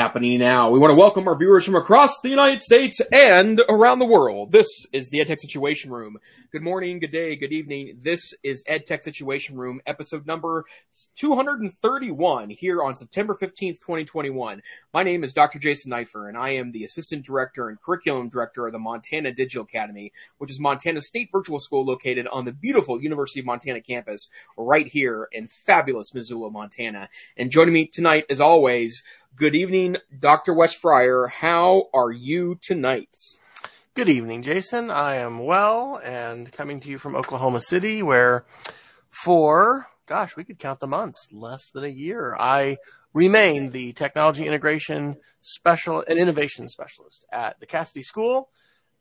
happening now. We want to welcome our viewers from across the United States and around the world. This is the EdTech Situation Room. Good morning, good day, good evening. This is EdTech Situation Room, episode number 231 here on September 15th, 2021. My name is Dr. Jason Neiffer, and I am the Assistant Director and Curriculum Director of the Montana Digital Academy, which is Montana state virtual school located on the beautiful University of Montana campus right here in fabulous Missoula, Montana. And joining me tonight, as always, Good evening, Dr. Wes Fryer. How are you tonight? Good evening, Jason. I am well and coming to you from Oklahoma City, where for, gosh, we could count the months, less than a year, I remain the technology integration special and innovation specialist at the Casady School,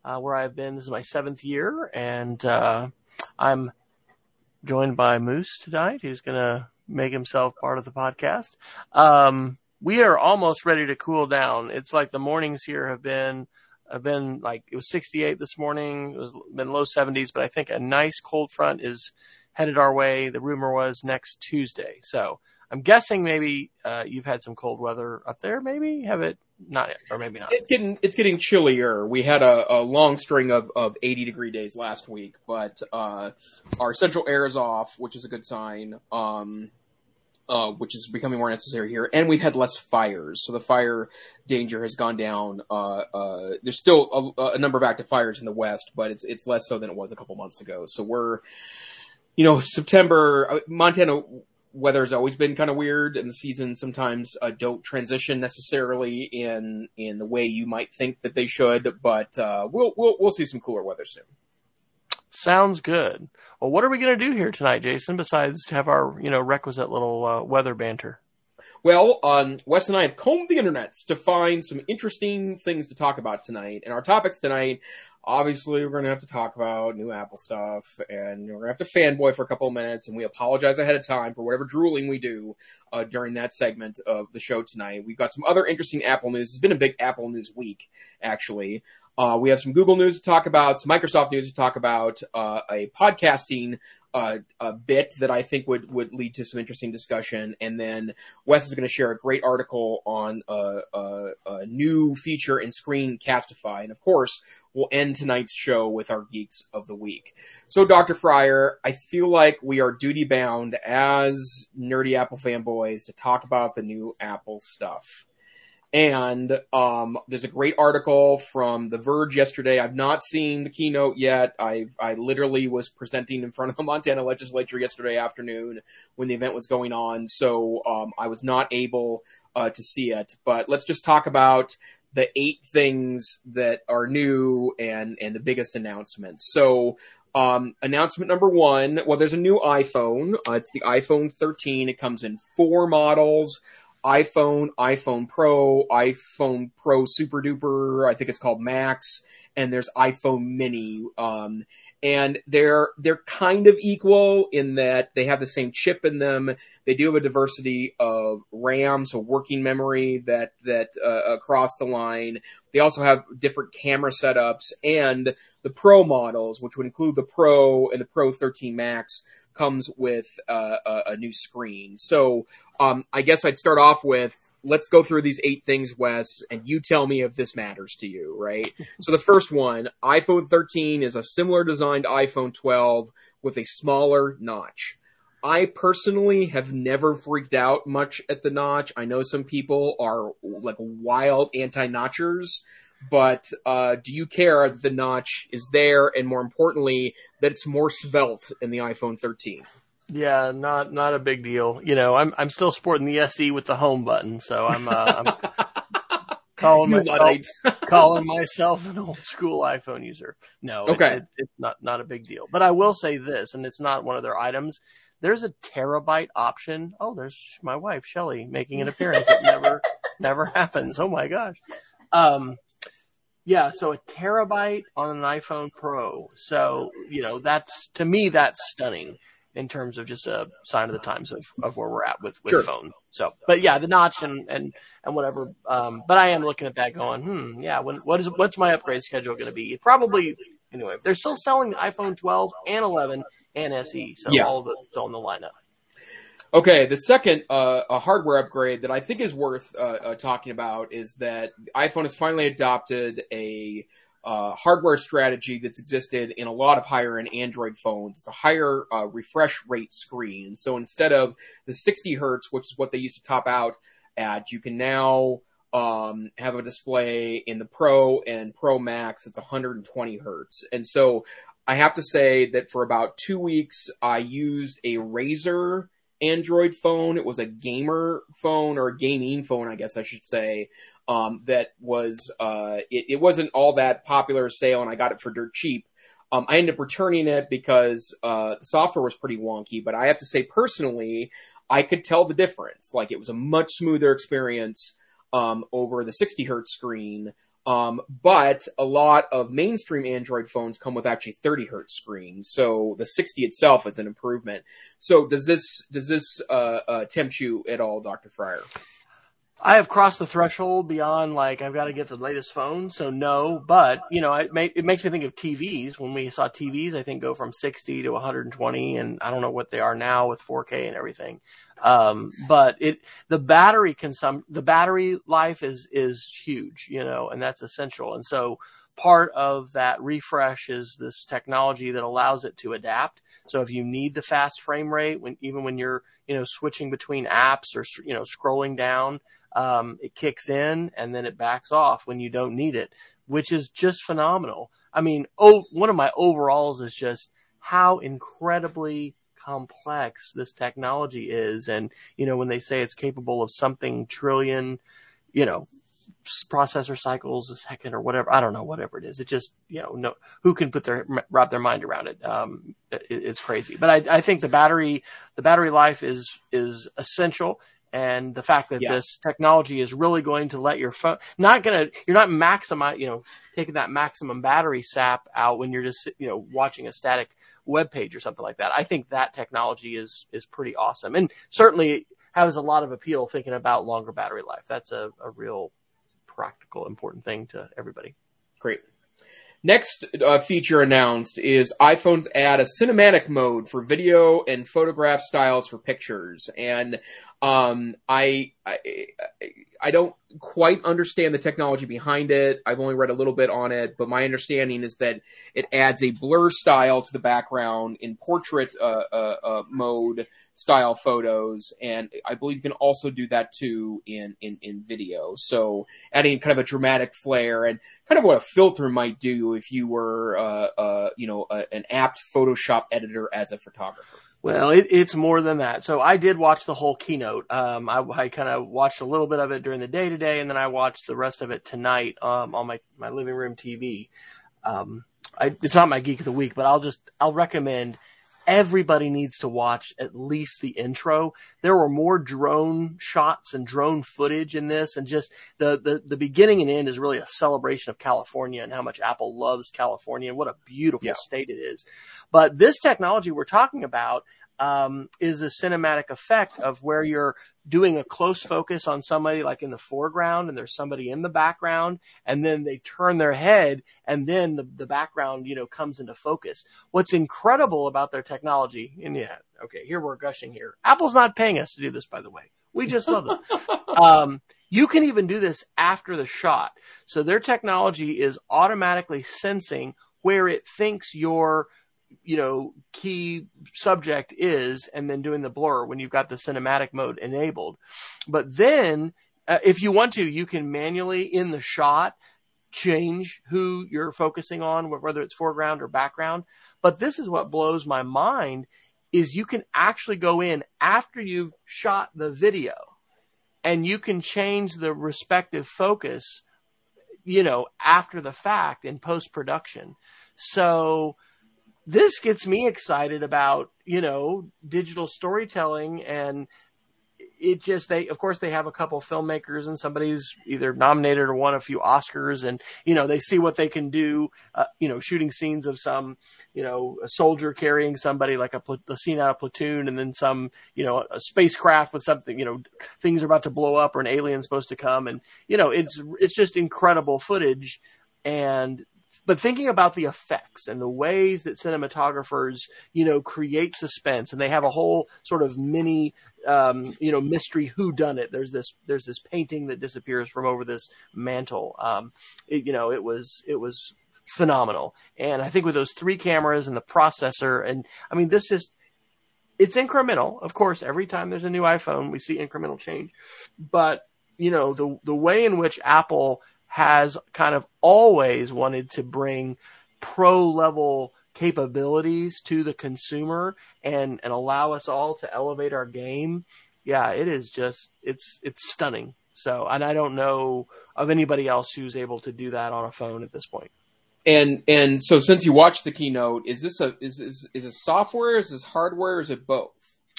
uh, where I've been. This is my seventh year, and uh, I'm joined by Moose tonight, who's going to make himself part of the podcast. Um, we are almost ready to cool down. It's like the mornings here have been have been like it was 68 this morning. It was been low 70s, but I think a nice cold front is headed our way. The rumor was next Tuesday. So I'm guessing maybe uh, you've had some cold weather up there. Maybe have it not, or maybe not. It's getting it's getting chillier. We had a, a long string of, of 80 degree days last week, but uh, our central air is off, which is a good sign. Um, uh, which is becoming more necessary here, and we've had less fires, so the fire danger has gone down. Uh, uh, there's still a, a, number of active fires in the west, but it's it's less so than it was a couple months ago. So we're, you know, September, uh, Montana weather has always been kind of weird, and the seasons sometimes uh, don't transition necessarily in in the way you might think that they should. But uh, we'll we'll we'll see some cooler weather soon. Sounds good. Well, what are we going to do here tonight, Jason? Besides have our you know requisite little uh, weather banter. Well, um, Wes and I have combed the internets to find some interesting things to talk about tonight, and our topics tonight. Obviously, we're going to have to talk about new Apple stuff, and we're going to have to fanboy for a couple of minutes, and we apologize ahead of time for whatever drooling we do uh, during that segment of the show tonight. We've got some other interesting Apple news. It's been a big Apple news week, actually. Uh, we have some Google news to talk about, some Microsoft news to talk about, uh, a podcasting uh, a bit that I think would would lead to some interesting discussion, and then Wes is going to share a great article on a, a, a new feature in Screencastify, and of course, we'll end tonight's show with our geeks of the week. So, Dr. Fryer, I feel like we are duty bound as nerdy Apple fanboys to talk about the new Apple stuff. And um, there's a great article from The Verge yesterday. I've not seen the keynote yet. I I literally was presenting in front of the Montana legislature yesterday afternoon when the event was going on, so um, I was not able uh, to see it. But let's just talk about the eight things that are new and and the biggest announcements. So um, announcement number one. Well, there's a new iPhone. Uh, it's the iPhone 13. It comes in four models iPhone, iPhone Pro, iPhone Pro Super Duper, I think it's called Max, and there's iPhone Mini. Um, and they're they're kind of equal in that they have the same chip in them. They do have a diversity of RAM, so working memory that that uh, across the line. They also have different camera setups, and the Pro models, which would include the Pro and the Pro 13 Max, comes with uh, a, a, new screen. So um, I guess I'd start off with let's go through these eight things, Wes, and you tell me if this matters to you, right? so the first one, iPhone 13 is a similar designed iPhone 12 with a smaller notch. I personally have never freaked out much at the notch. I know some people are like wild anti-notchers, but uh, do you care that the notch is there, and more importantly, that it's more svelte in the iPhone 13? Yeah, not not a big deal. You know, I'm I'm still sporting the SE with the home button, so I'm, uh, I'm calling myself calling myself an old school iPhone user. No, okay, it, it, it's not not a big deal. But I will say this, and it's not one of their items. There's a terabyte option. Oh, there's my wife Shelly making an appearance. It never never happens. Oh my gosh. Um, yeah, so a terabyte on an iPhone Pro. So, you know, that's, to me, that's stunning in terms of just a sign of the times of, of where we're at with, with sure. phone. So, but yeah, the notch and, and, and whatever. Um, but I am looking at that going, hmm, yeah, when, what is, what's my upgrade schedule going to be? Probably, anyway, they're still selling the iPhone 12 and 11 and SE. So yeah. all the, all in the lineup. Okay, the second uh, a hardware upgrade that I think is worth uh, uh, talking about is that iPhone has finally adopted a uh, hardware strategy that's existed in a lot of higher end Android phones. It's a higher uh, refresh rate screen. So instead of the 60 hertz, which is what they used to top out at, you can now um, have a display in the Pro and Pro Max that's 120 hertz. And so I have to say that for about two weeks, I used a Razer Android phone. It was a gamer phone or a gaming phone, I guess I should say. Um, that was uh, it, it, wasn't all that popular sale, and I got it for dirt cheap. Um, I ended up returning it because uh, the software was pretty wonky. But I have to say, personally, I could tell the difference. Like it was a much smoother experience um, over the 60 hertz screen. Um, but a lot of mainstream Android phones come with actually 30 hertz screens, so the 60 itself is an improvement. So does this does this uh, uh, tempt you at all, Doctor Fryer? I have crossed the threshold beyond like I've got to get the latest phone, so no. But you know, it, it makes me think of TVs. When we saw TVs, I think go from 60 to 120, and I don't know what they are now with 4K and everything. Um, but it the battery consum the battery life is is huge, you know, and that's essential. And so part of that refresh is this technology that allows it to adapt. So if you need the fast frame rate, when even when you're you know switching between apps or you know scrolling down, um, it kicks in and then it backs off when you don't need it, which is just phenomenal. I mean, oh, one of my overalls is just how incredibly complex this technology is. And, you know, when they say it's capable of something trillion, you know, processor cycles a second or whatever, I don't know, whatever it is. It just, you know, no, who can put their, wrap their mind around it? Um, it, it's crazy. But I, I think the battery, the battery life is, is essential and the fact that yeah. this technology is really going to let your phone not going to you're not maximize you know taking that maximum battery sap out when you're just you know watching a static web page or something like that. I think that technology is is pretty awesome. And certainly has a lot of appeal thinking about longer battery life. That's a, a real practical important thing to everybody. Great. Next uh, feature announced is iPhones add a cinematic mode for video and photograph styles for pictures. And um, I, I, I don't quite understand the technology behind it. I've only read a little bit on it, but my understanding is that it adds a blur style to the background in portrait uh, uh, uh, mode style photos, and I believe you can also do that too in, in in video. So adding kind of a dramatic flair and kind of what a filter might do if you were, uh, uh, you know, an apt Photoshop editor as a photographer. Well, it, it's more than that. So I did watch the whole keynote. Um, I, I kind of watched a little bit of it during the day today, and then I watched the rest of it tonight um, on my my living room TV. Um, I, it's not my geek of the week, but I'll just I'll recommend everybody needs to watch at least the intro. There were more drone shots and drone footage in this, and just the, the, the beginning and end is really a celebration of California and how much Apple loves California and what a beautiful yeah. state it is. But this technology we're talking about um, is the cinematic effect of where you're doing a close focus on somebody like in the foreground and there's somebody in the background and then they turn their head and then the, the background, you know, comes into focus. What's incredible about their technology, and yeah, okay, here we're gushing here. Apple's not paying us to do this, by the way. We just love them. um, you can even do this after the shot. So their technology is automatically sensing where it thinks you're you know, key subject is, and then doing the blur when you've got the cinematic mode enabled. But then, uh, if you want to, you can manually in the shot change who you're focusing on, whether it's foreground or background. But this is what blows my mind is you can actually go in after you've shot the video and you can change the respective focus, you know, after the fact in post production. So, this gets me excited about you know digital storytelling and it just they of course they have a couple filmmakers and somebody's either nominated or won a few oscars and you know they see what they can do uh, you know shooting scenes of some you know a soldier carrying somebody like a, a scene out of platoon and then some you know a spacecraft with something you know things are about to blow up or an alien supposed to come and you know it's it's just incredible footage and but thinking about the effects and the ways that cinematographers, you know, create suspense and they have a whole sort of mini, um, you know, mystery who done it. There's this, there's this painting that disappears from over this mantle. Um, it, you know, it was, it was phenomenal. And I think with those three cameras and the processor and I mean, this is, it's incremental. Of course, every time there's a new iPhone, we see incremental change, but you know, the, the way in which Apple has kind of always wanted to bring pro level capabilities to the consumer and, and allow us all to elevate our game. Yeah, it is just, it's, it's stunning. So, and I don't know of anybody else who's able to do that on a phone at this point. And and so since you watched the keynote, is this a is is is it software? Is this hardware? Is it both?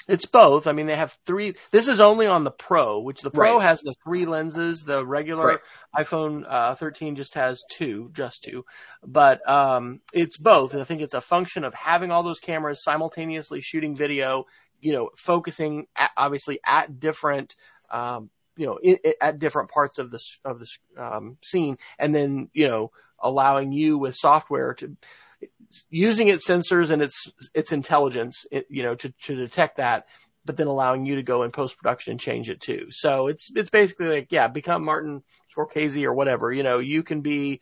It's both. I mean, they have three. This is only on the Pro, which the Pro Right. has the three lenses. The regular Right. iPhone uh, 13 just has two, just two. But um, it's both. I think it's a function of having all those cameras simultaneously shooting video. You know, focusing at, obviously at different. Um, you know, i i at different parts of the of the um, scene, and then you know, allowing you with software to using its sensors and its its intelligence, it, you know, to to detect that, but then allowing you to go in post production and change it too. So it's it's basically like yeah, become Martin Scorsese or whatever. You know, you can be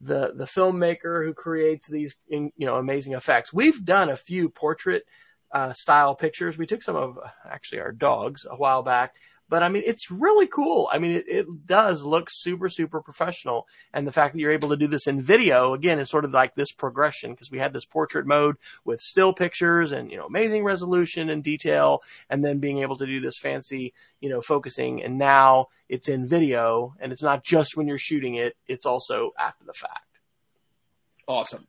the the filmmaker who creates these in, you know amazing effects. We've done a few portrait uh, style pictures. We took some of actually our dogs a while back. But I mean, it's really cool. I mean, it, it does look super, super professional. And the fact that you're able to do this in video, again, is sort of like this progression because we had this portrait mode with still pictures and, you know, amazing resolution and detail and then being able to do this fancy, you know, focusing. And now it's in video and it's not just when you're shooting it. It's also after the fact. Awesome.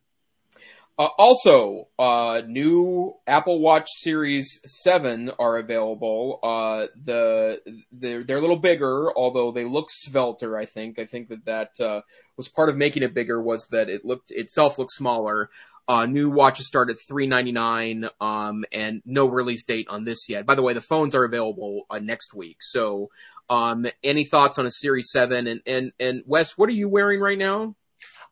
Uh, also, uh, new Apple Watch Series 7 are available. Uh, the, they're, they're a little bigger, although they look svelter, I think. I think that that, uh, was part of making it bigger was that it looked, itself looked smaller. Uh, new watches start at three ninety nine, um, and no release date on this yet. By the way, the phones are available uh, next week. So, um, any thoughts on a Series Seven? And and and Wes, what are you wearing right now?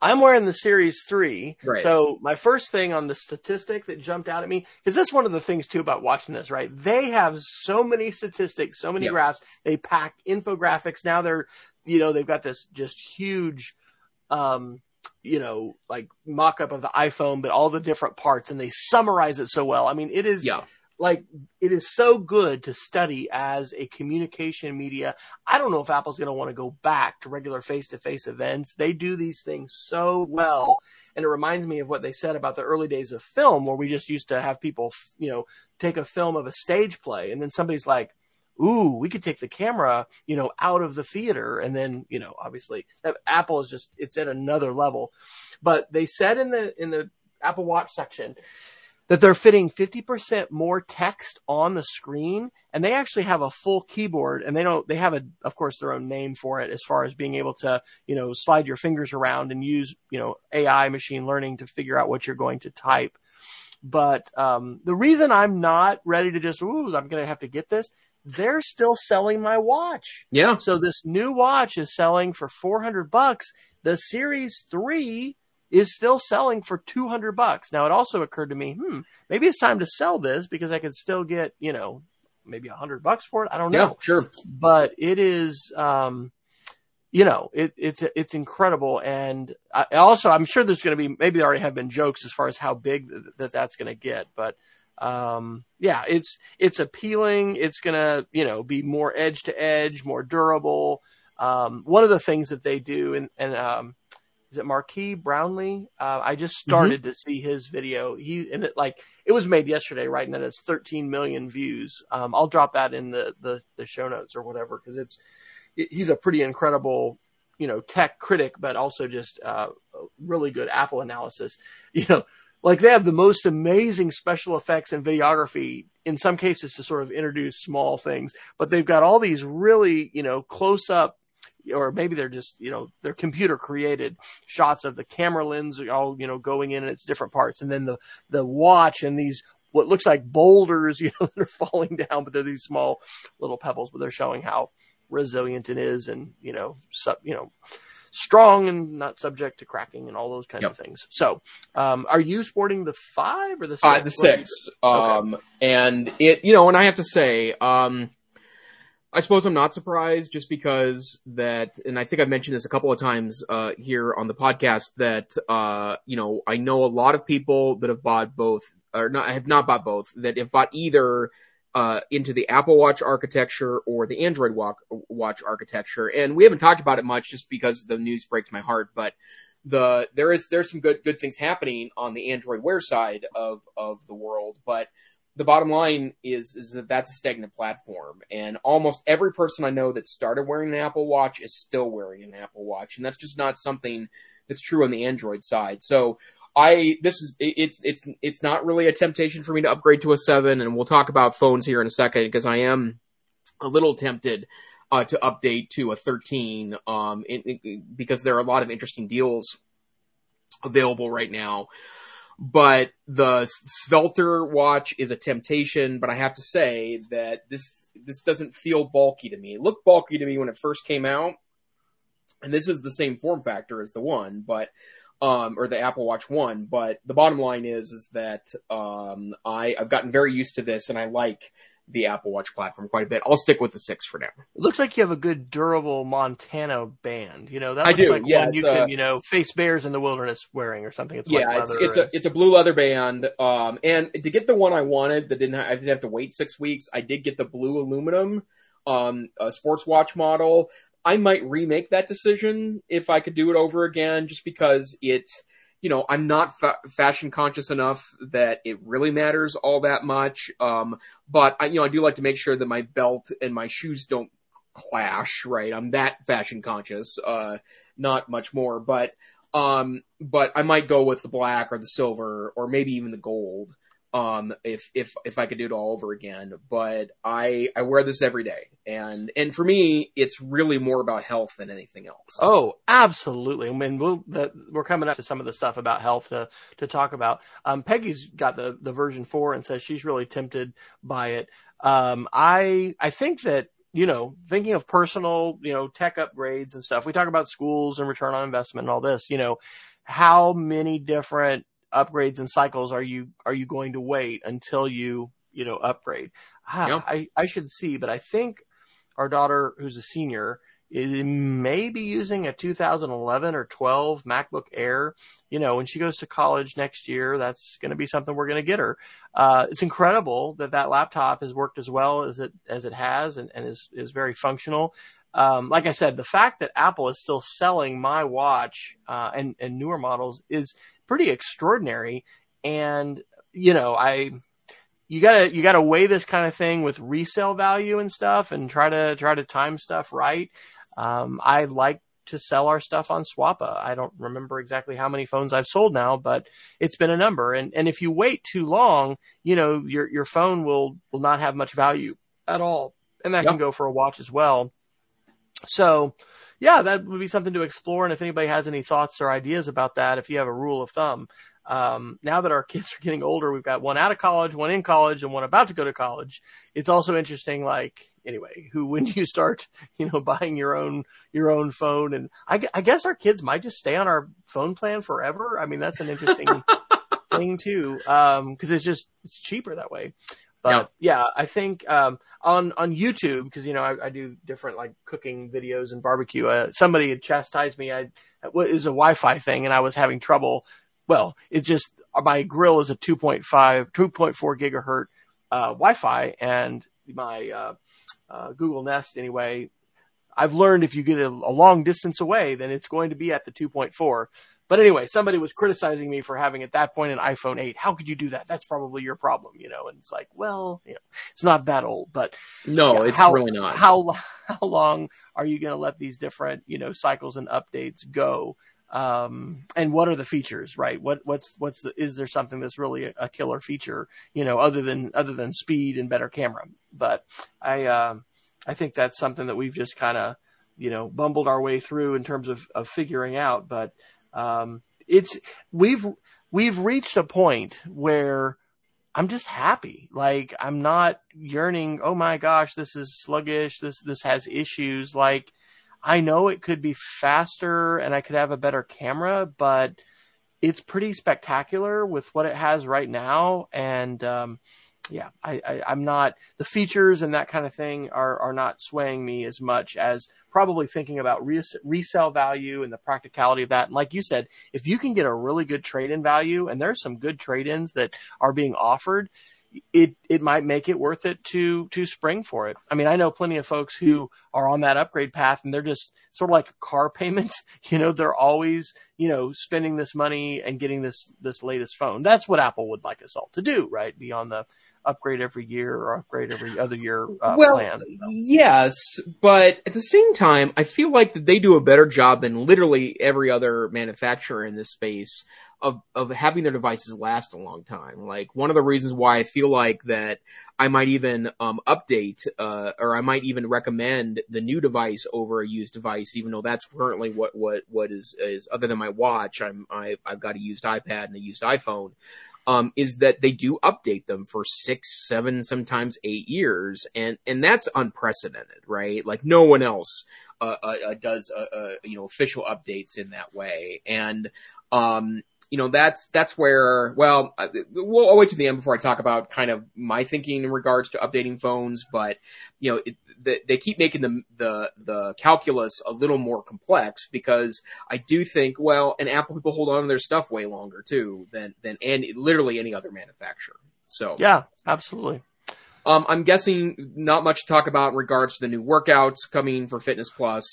I'm wearing the Series 3. Right. So my first thing on the statistic that jumped out at me, because that's one of the things too about watching this, right? They have so many statistics, so many Yeah. graphs. They pack infographics. Now they're, you know, they've got this just huge, um, you know, like mock up of the iPhone, but all the different parts and they summarize it so well. I mean, it is Yeah. Like it is so good to study as a communication media. I don't know if Apple's going to want to go back to regular face-to-face events. They do these things so well, and it reminds me of what they said about the early days of film, where we just used to have people, you know, take a film of a stage play, and then somebody's like. Ooh, we could take the camera, you know, out of the theater, and then, you know, obviously, Apple is just—it's at another level. But they said in the in the Apple Watch section that they're fitting 50% more text on the screen and they actually have a full keyboard and they don't they have a of course their own name for it as far as being able to you know slide your fingers around and use you know AI machine learning to figure out what you're going to type but um, the reason I'm not ready to just ooh I'm going to have to get this they're still selling my watch Yeah. so this new watch is selling for 400 bucks. The Series 3 is still selling for 200 bucks. Now it also occurred to me, hmm, maybe it's time to sell this because I could still get, you know, maybe 100 bucks for it. I don't know. Yeah, sure. But it is um you know, it, it's it's incredible, and I, also I'm sure there's going to be maybe there already have been jokes as far as how big th- that that's going to get, but um, yeah, it's it's appealing. It's going to you know be more edge to edge, more durable. Um, one of the things that they do, and and um, is it Marques Brownlee? Uh, I just started to see his video. He and it like it was made yesterday, right? And it has 13 million views. Um, I'll drop that in the the, the show notes or whatever because it's it- he's a pretty incredible you know tech critic, but also just uh, a really good Apple analysis. You know, like they have the most amazing special effects and videography in some cases to sort of introduce small things, but they've got all these really you know close up or maybe they're just you know they're computer created shots of the camera lens all you know going in and its different parts and then the the watch and these what looks like boulders you know that are falling down but they're these small little pebbles but they're showing how resilient it is and you know sub, you know strong and not subject to cracking and all those kinds Yep. of things. So, um, are you sporting the five or the six? Uh, the six. Um, and it, you know, and I have to say, um, I suppose I'm not surprised just because that, and I think I've mentioned this a couple of times, uh, here on the podcast that, uh, you know, I know a lot of people that have bought both, or not, have not bought both, that have bought either, uh, into the Apple Watch architecture or the Android Watch, Watch architecture. And we haven't talked about it much just because the news breaks my heart, but the, there is, there's some good, good things happening on the Android Wear side of, of the world, but the bottom line is, is that that's a stagnant platform. And almost every person I know that started wearing an Apple Watch is still wearing an Apple Watch. And that's just not something that's true on the Android side. So, I this is it's it's it's not really a temptation for me to upgrade to a seven, and we'll talk about phones here in a second because I am a little tempted uh, to update to a thirteen, um, because there are a lot of interesting deals available right now. But the Svelter watch is a temptation, but I have to say that this this doesn't feel bulky to me. It looked bulky to me when it first came out, and this is the same form factor as the one, but um, or the Apple Watch One. But the bottom line is, is that um, I I've gotten very used to this, and I like the Apple Watch platform quite a bit. I'll stick with the six for now. It looks like you have a good durable Montana band. You know, that looks like yeah, one you can, uh, you know, face bears in the wilderness wearing or something. It's yeah, like it's it's and- a it's a blue leather band. Um, and to get the one I wanted, that didn't ha- I didn't have to wait six weeks. I did get the blue aluminum, um, uh, sports watch model. I might remake that decision if I could do it over again, just because it, you know, I'm not fa- fashion conscious enough that it really matters all that much. Um, but I, you know, I do like to make sure that my belt and my shoes don't clash, right? I'm that fashion conscious, uh, not much more, but, um, but I might go with the black or the silver or maybe even the gold. Um, if, if, if I could do it all over again, but I, I wear this every day and, and for me, it's really more about health than anything else. Oh, absolutely. I mean, we'll, the, we're coming up to some of the stuff about health to, to talk about. Um, Peggy's got the, the version four and says she's really tempted by it. Um, I, I think that, you know, thinking of personal, you know, tech upgrades and stuff, we talk about schools and return on investment and all this, you know, how many different upgrades and cycles are you, are you going to wait until you, you know, upgrade? Ah, Yeah. I, I should see, but I think our daughter, who's a senior, is may be using a 2011 or 12 MacBook Air. You know, when she goes to college next year, that's going to be something we're going to get her. Uh, it's incredible that that laptop has worked as well as it as it has and, and is is very functional. Um, like I said, the fact that Apple is still selling my watch uh, and and newer models is pretty extraordinary. And you know, I you gotta you gotta weigh this kind of thing with resale value and stuff, and try to try to time stuff right. Um, I like to sell our stuff on Swappa. I don't remember exactly how many phones I've sold now, but it's been a number. And and if you wait too long, you know your your phone will will not have much value at all, and that Yep. can go for a watch as well. So. Yeah, that would be something to explore. And if anybody has any thoughts or ideas about that, if you have a rule of thumb, um, now that our kids are getting older, we've got one out of college, one in college, and one about to go to college. It's also interesting, like anyway, who when you start, you know, buying your own your own phone, and I, I guess our kids might just stay on our phone plan forever. I mean, that's an interesting thing too, because it's just it's cheaper that way. But yeah, I think um, on on YouTube because you know I, I do different like cooking videos and barbecue. Uh, somebody had chastised me. I it was a Wi-Fi thing, and I was having trouble. Well, it just my grill is a 2.5, 2.4 gigahertz uh, Wi-Fi, and my uh, uh, Google Nest anyway. I've learned if you get a, a long distance away, then it's going to be at the 2.4. But anyway, somebody was criticizing me for having at that point an iPhone 8. How could you do that? That's probably your problem, you know. And it's like, well, you know, it's not that old, but no, it's how- really not. how how long are you going to let these different you know cycles and updates go? Um, and what are the features, right? What what's what's the is there something that's really a, a killer feature, you know, other than other than speed and better camera? But I uh, I think that's something that we've just kind of you know bumbled our way through in terms of of figuring out. But um, it's we've we've reached a point where I'm just happy. Like I'm not yearning, oh my gosh, this is sluggish, this this has issues. Like I know it could be faster and I could have a better camera, but it's pretty spectacular with what it has right now. And, um, yeah, I, I, am not the features and that kind of thing are are not swaying me as much as probably thinking about res- resale value and the practicality of that. And like you said, if you can get a really good trade in value, and there's some good trade ins that are being offered, it it might make it worth it to to spring for it. I mean, I know plenty of folks who are on that upgrade path and they're just sort of like a car payment. You know, they're always, you know, spending this money and getting this this latest phone. That's what Apple would like us all to do, right? Be on the upgrade every year or upgrade every other year uh, well, plan. Yes, but at the same time, I feel like that they do a better job than literally every other manufacturer in this space of of having their devices last a long time. Like one of the reasons why I feel like that I might even um, update uh, or I might even recommend the new device over a used device, even though that's currently what what what is is other than my watch. I'm I, I've got a used iPad and a used iPhone um, is that they do update them for six, seven, sometimes eight years, and and that's unprecedented, right? Like no one else uh, uh, does uh, uh, you know official updates in that way, and um, you know, that's, that's where, well, uh, we'll I'll wait to the end before I talk about kind of my thinking in regards to updating phones, but, you know, it, the, they keep making the, the, the calculus a little more complex because I do think, well, and Apple people hold on to their stuff way longer too than, than any, literally any other manufacturer. So. Yeah, absolutely. Um, I'm guessing not much to talk about in regards to the new workouts coming for Fitness Plus.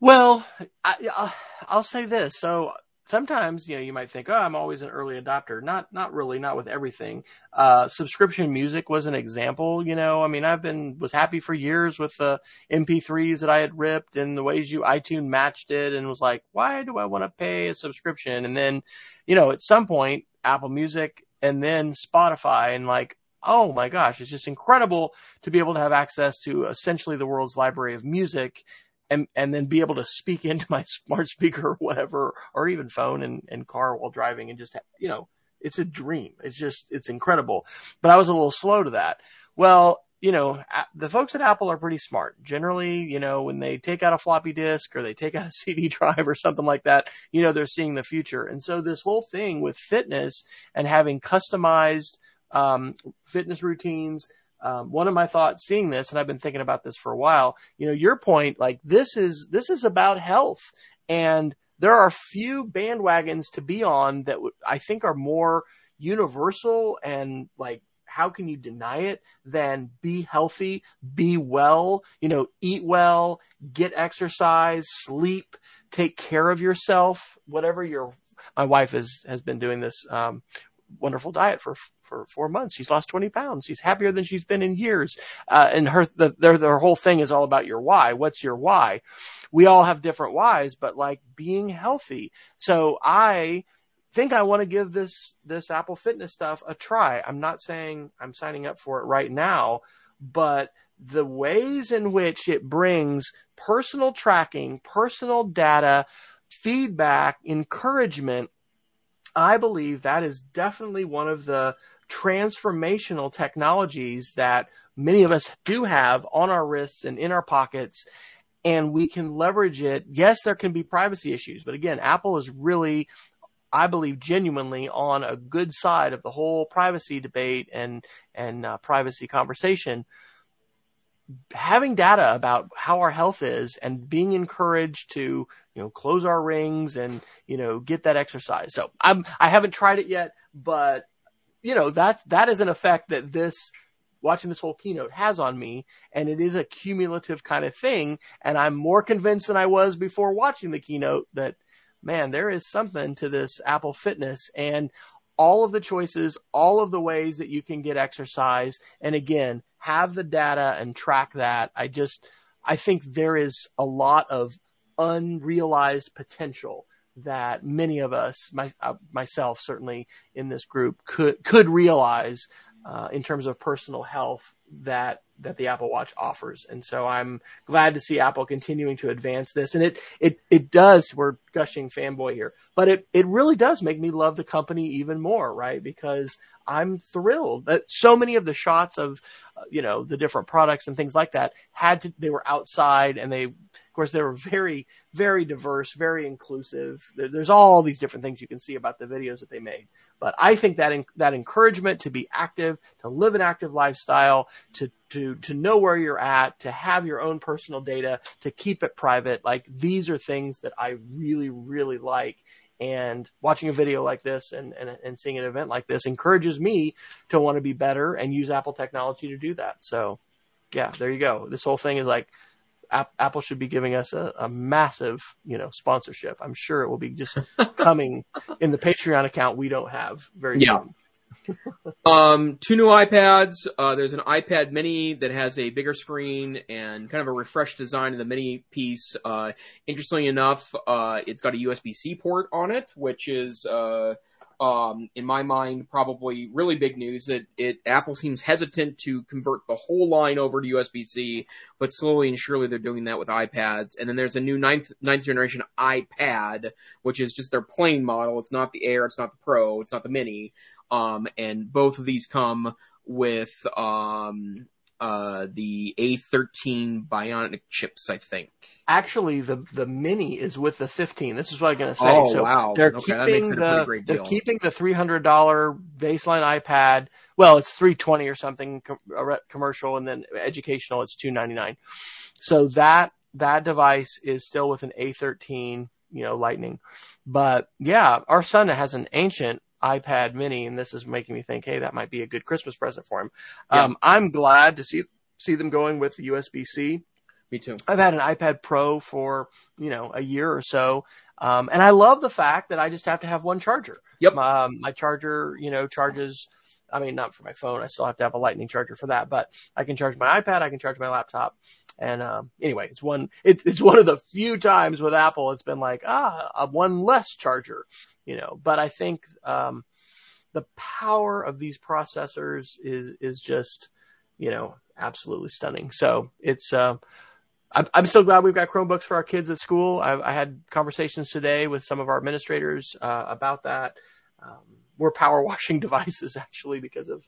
Well, I, will say this. So sometimes you know you might think oh i'm always an early adopter. Not not really not with everything. Uh, subscription music was an example you know? I mean i've been was happy for years with the mp3s that i had ripped and the ways you itunes matched it and was like why do i want to pay a subscription? And then you know at some point apple music and then spotify and like oh my gosh it's just incredible to be able to have access to essentially the world's library of music and and then be able to speak into my smart speaker or whatever, or even phone and, and car while driving and just, you know, it's a dream. It's just, it's incredible. But I was a little slow to that. Well, you know, the folks at Apple are pretty smart. Generally, you know, when they take out a floppy disk or they take out a CD drive or something like that, you know, they're seeing the future. And so this whole thing with fitness and having customized um, fitness routines, um, one of my thoughts seeing this, and I've been thinking about this for a while, you know, your point, like this is, this is about health. And there are few bandwagons to be on that w- I think are more universal and like, how can you deny it than be healthy, be well, you know, eat well, get exercise, sleep, take care of yourself, whatever your, my wife has, has been doing this, um, wonderful diet for for four months. She's lost 20 pounds. She's happier than she's been in years. Uh, and her, the, their, their whole thing is all about your why. What's your why? We all have different whys, but like being healthy. So I think I want to give this, this Apple fitness stuff a try. I'm not saying I'm signing up for it right now, but the ways in which it brings personal tracking, personal data, feedback, encouragement, I believe that is definitely one of the transformational technologies that many of us do have on our wrists and in our pockets and we can leverage it. Yes, there can be privacy issues, but again, Apple is really, I believe, genuinely on a good side of the whole privacy debate and and uh, privacy conversation. Having data about how our health is and being encouraged to, you know, close our rings and you know get that exercise. So I'm I haven't tried it yet, but you know, that's, that is an effect that this, watching this whole keynote has on me. And it is a cumulative kind of thing. And I'm more convinced than I was before watching the keynote that, man, there is something to this Apple fitness and all of the choices, all of the ways that you can get exercise. And again, have the data and track that. I just, I think there is a lot of unrealized potential that many of us, my, uh, myself certainly in this group, could could realize uh, in terms of personal health that that the Apple Watch offers. And so I'm glad to see Apple continuing to advance this. And it it it does, we're gushing fanboy here, but it it really does make me love the company even more, right? Because I'm thrilled that so many of the shots of uh, you know the different products and things like that had to they were outside and they of course, they were very, very diverse, very inclusive. There's all these different things you can see about the videos that they made. But I think that that encouragement to be active, to live an active lifestyle, to to to know where you're at, to have your own personal data, to keep it private, like these are things that I really, really like. And watching a video like this and, and, and seeing an event like this encourages me to want to be better and use Apple technology to do that. So, yeah, there you go. This whole thing is like Apple should be giving us a, a, massive, you know, sponsorship. I'm sure it will be just coming in the Patreon account we don't have very yeah. soon. Um, two new iPads. Uh, there's an iPad Mini that has a bigger screen and kind of a refreshed design of the mini piece. Uh, interestingly enough, uh, it's got a USB-C port on it, which is uh, um, in my mind, probably really big news that it Apple seems hesitant to convert the whole line over to USB-C, but slowly and surely they're doing that with iPads. And then there's a new ninth ninth generation iPad, which is just their plain model. It's not the Air, it's not the Pro, it's not the Mini. Um, and both of these come with um, uh, the A13 Bionic chips, I think. Actually, the the Mini is with the 15. This is what I'm going to say. Oh so wow! They're okay, keeping the they're keeping the $300 baseline iPad. Well, it's 320 or something com- commercial, and then educational it's 299. So that that device is still with an A13, you know, Lightning. But yeah, our son has an ancient iPad Mini, and this is making me think, hey, that might be a good Christmas present for him. Yeah. Um, I'm glad to see see them going with the USB C. Me too. I've had an iPad Pro for you know a year or so, um, and I love the fact that I just have to have one charger. Yep. Um, my charger, you know, charges. I mean, not for my phone. I still have to have a lightning charger for that, but I can charge my iPad. I can charge my laptop. And um, anyway, it's one it, it's one of the few times with Apple it's been like ah one less charger, you know. But I think um, the power of these processors is is just you know absolutely stunning. So it's uh, I'm, I'm so glad we've got Chromebooks for our kids at school. I've, I had conversations today with some of our administrators uh, about that. Um, we're power washing devices actually because of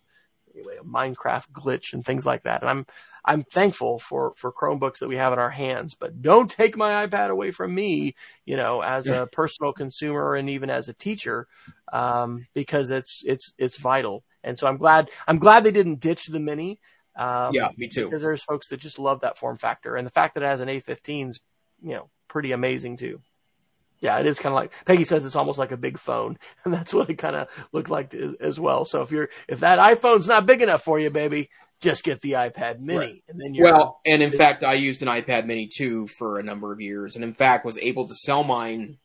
a Minecraft glitch and things like that. And I'm I'm thankful for for Chromebooks that we have in our hands, but don't take my iPad away from me, you know, as a personal consumer and even as a teacher, um, because it's it's it's vital. And so I'm glad I'm glad they didn't ditch the mini. Um, yeah, me too. Because there's folks that just love that form factor, and the fact that it has an A15 is, you know, pretty amazing too. Yeah, it is kind of like Peggy says. It's almost like a big phone, and that's what it kind of looked like as well. So if you're if that iPhone's not big enough for you, baby, just get the iPad Mini, right. and then you're well. And in fact, I used an iPad Mini too for a number of years, and in fact was able to sell mine.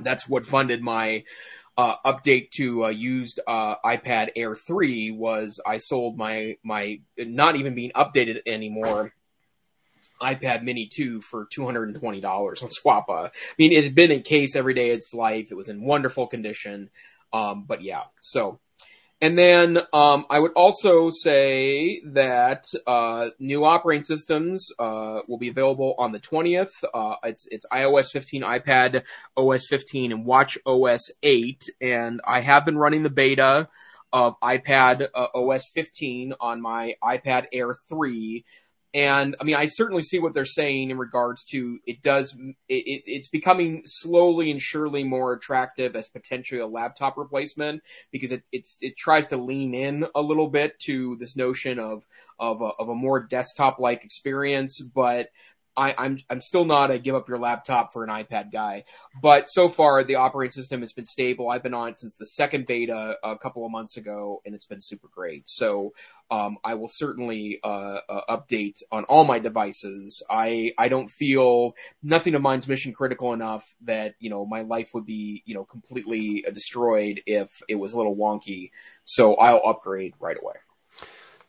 That's what funded my uh, update to uh, used uh, iPad Air 3 was I sold my my not even being updated anymore iPad Mini 2 for $220 on Swappa. I mean, it had been in case every day of its life. It was in wonderful condition. Um, but yeah, so. And then um, I would also say that uh, new operating systems uh, will be available on the 20th. Uh, it's it's iOS 15, iPad OS 15, and Watch OS 8. And I have been running the beta of iPad uh, OS 15 on my iPad Air 3. And I mean, I certainly see what they're saying in regards to it does, it, it, it's becoming slowly and surely more attractive as potentially a laptop replacement because it, it's, it tries to lean in a little bit to this notion of, of a, of a more desktop like experience. But I, I'm, I'm still not a give up your laptop for an iPad guy, but so far the operating system has been stable. I've been on it since the second beta a couple of months ago, and it's been super great. So um, I will certainly uh, uh, update on all my devices. I I don't feel nothing of mine's mission critical enough that you know my life would be you know completely destroyed if it was a little wonky. So I'll upgrade right away.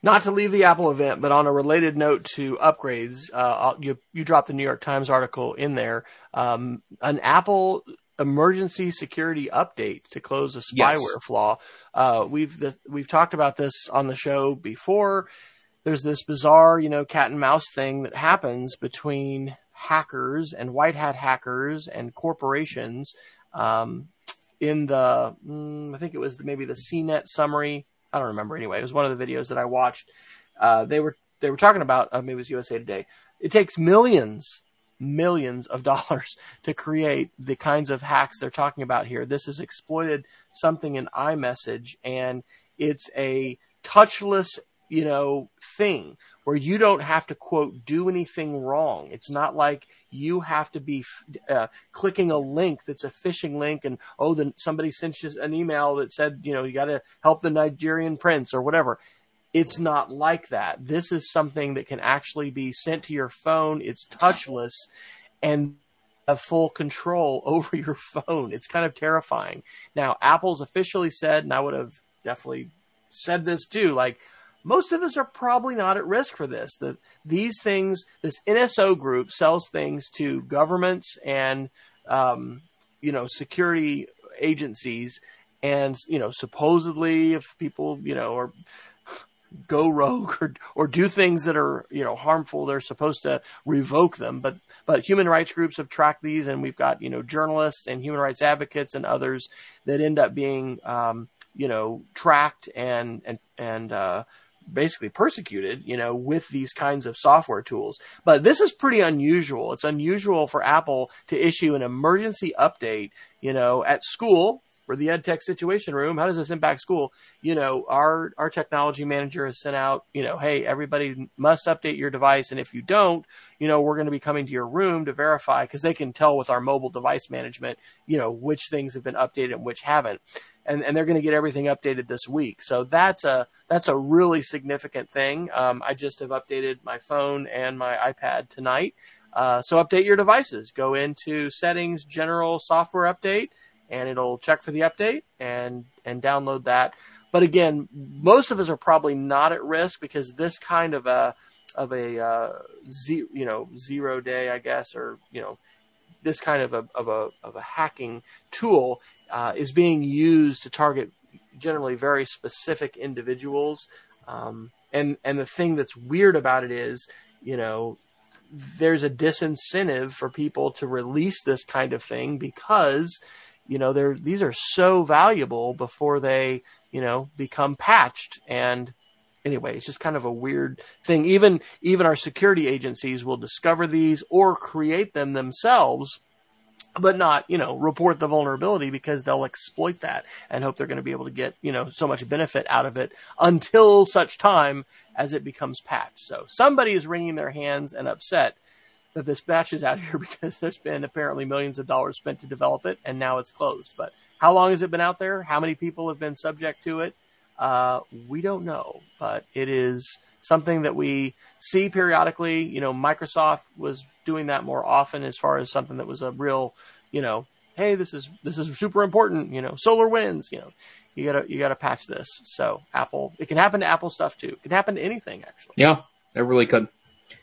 Not to leave the Apple event, but on a related note to upgrades, uh, you you dropped the New York Times article in there. Um, an Apple emergency security update to close a spyware yes. flaw. Uh, we've the, we've talked about this on the show before. there's this bizarre, you know, cat and mouse thing that happens between hackers and white hat hackers and corporations. Um, in the, mm, I think it was maybe the CNET summary. I don't remember anyway. It was one of the videos that I watched. Uh, they were they were talking about. Uh, maybe it was USA Today. It takes millions millions of dollars to create the kinds of hacks they're talking about here. This has exploited something in iMessage and it's a touchless, you know, thing where you don't have to quote do anything wrong. It's not like you have to be uh, clicking a link that's a phishing link and oh, then somebody sent you an email that said, you know, you got to help the Nigerian prince or whatever. It's not like that. This is something that can actually be sent to your phone. It's touchless and have full control over your phone. It's kind of terrifying. Now, Apple's officially said, and I would have definitely said this too, like most of us are probably not at risk for this. These things, this NSO group sells things to governments and um, you know security agencies, and you know supposedly if people you know are go rogue or or do things that are you know harmful they're supposed to revoke them but but human rights groups have tracked these and we've got you know journalists and human rights advocates and others that end up being um, you know tracked and and and uh, basically persecuted, you know, with these kinds of software tools. But this is pretty unusual. It's unusual for Apple to issue an emergency update, you know, at school for the EdTech Situation Room. How does this impact school? You know, our our technology manager has sent out, you know, hey, everybody must update your device, and if you don't, you know, we're going to be coming to your room to verify because they can tell with our mobile device management, you know, which things have been updated and which haven't. And, and they're going to get everything updated this week. So that's a that's a really significant thing. Um, I just have updated my phone and my iPad tonight. Uh, so update your devices. Go into settings, general software update, and it'll check for the update and and download that. But again, most of us are probably not at risk because this kind of a of a uh, ze- you know zero day, I guess, or you know this kind of a of a of a hacking tool uh, is being used to target generally very specific individuals. Um, and and the thing that's weird about it is, you know, there's a disincentive for people to release this kind of thing because you know they're these are so valuable before they you know become patched and anyway it's just kind of a weird thing even even our security agencies will discover these or create them themselves but not you know report the vulnerability because they'll exploit that and hope they're going to be able to get you know so much benefit out of it until such time as it becomes patched so somebody is wringing their hands and upset that this batch is out here because there's been apparently millions of dollars spent to develop it and now it's closed. But how long has it been out there? How many people have been subject to it? Uh, we don't know, but it is something that we see periodically. You know, Microsoft was doing that more often as far as something that was a real, you know, hey, this is this is super important. You know, SolarWinds. You know, you gotta you gotta patch this. So Apple, it can happen to Apple stuff too. It can happen to anything actually. Yeah, it really could.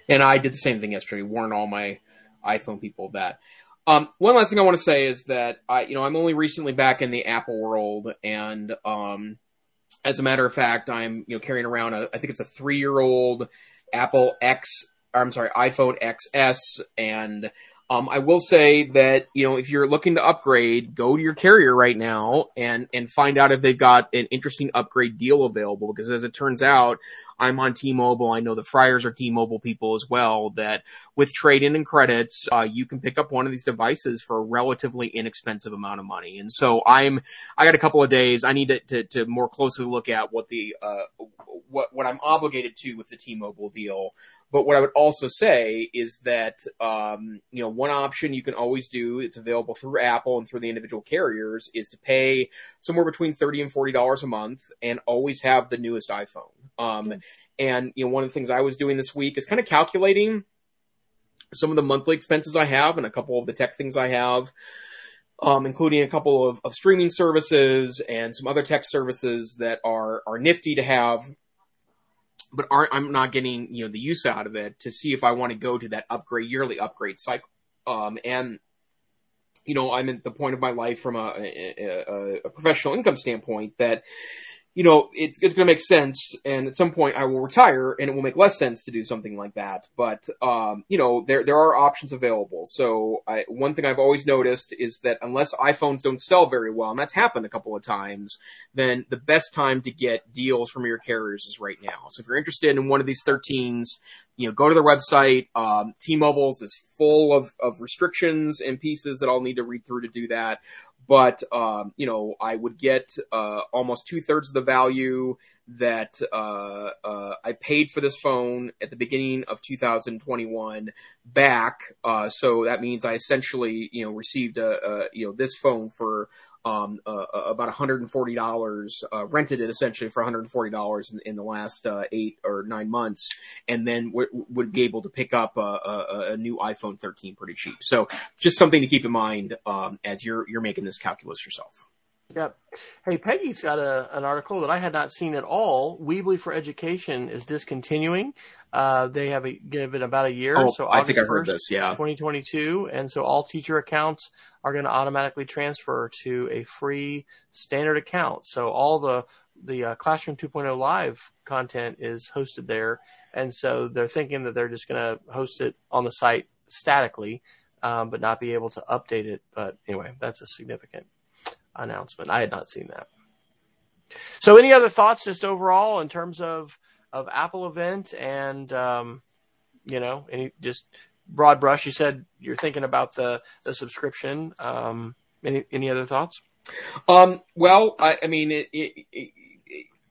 And I did the same thing yesterday, Warned all my iPhone people of that. Um, one last thing I want to say is that I, you know, I'm only recently back in the Apple world, and um, as a matter of fact, I'm, you know, carrying around a, I think it's a three year old Apple X, I'm sorry, iPhone XS, and um, I will say that you know if you're looking to upgrade, go to your carrier right now and and find out if they've got an interesting upgrade deal available. Because as it turns out, I'm on T-Mobile. I know the Friars are T-Mobile people as well. That with trade-in and credits, uh, you can pick up one of these devices for a relatively inexpensive amount of money. And so I'm I got a couple of days. I need to to, to more closely look at what the uh, what what I'm obligated to with the T-Mobile deal but what I would also say is that, um, you know, one option you can always do, it's available through Apple and through the individual carriers, is to pay somewhere between 30 and $40 a month and always have the newest iPhone. Um, mm-hmm. and, you know, one of the things I was doing this week is kind of calculating some of the monthly expenses I have and a couple of the tech things I have. Um, including a couple of, of streaming services and some other tech services that are, are nifty to have but I'm not getting you know the use out of it to see if I want to go to that upgrade yearly upgrade cycle. Um, and you know I'm at the point of my life from a, a, a professional income standpoint that you know, it's it's going to make sense, and at some point I will retire, and it will make less sense to do something like that. But um, you know, there there are options available. So I, one thing I've always noticed is that unless iPhones don't sell very well, and that's happened a couple of times, then the best time to get deals from your carriers is right now. So if you're interested in one of these 13s, you know, go to their website. Um, T-Mobile's is full of, of restrictions and pieces that I'll need to read through to do that but um, you know I would get uh, almost two thirds of the value that uh, uh, I paid for this phone at the beginning of 2021 back. Uh, so that means I essentially you know received a, a you know this phone for um, uh, uh about $140, uh, rented it essentially for $140 in, in the last uh, eight or nine months, and then w- would be able to pick up a, a, a, new iPhone 13 pretty cheap. So just something to keep in mind um, as you're you're making this calculus yourself. Yep. Hey, Peggy's got a, an article that I had not seen at all. Weebly for Education is discontinuing. Uh, they have a, given about a year. Oh, so I think I heard 1st, this. Yeah. 2022. And so all teacher accounts are going to automatically transfer to a free standard account. So all the, the uh, Classroom 2.0 live content is hosted there. And so they're thinking that they're just going to host it on the site statically, um, but not be able to update it. But anyway, that's a significant announcement. I had not seen that. So, any other thoughts just overall in terms of of Apple event and um, you know, any just broad brush? You said you're thinking about the the subscription. Um, any any other thoughts? Um, well, I, I mean, it, it, it,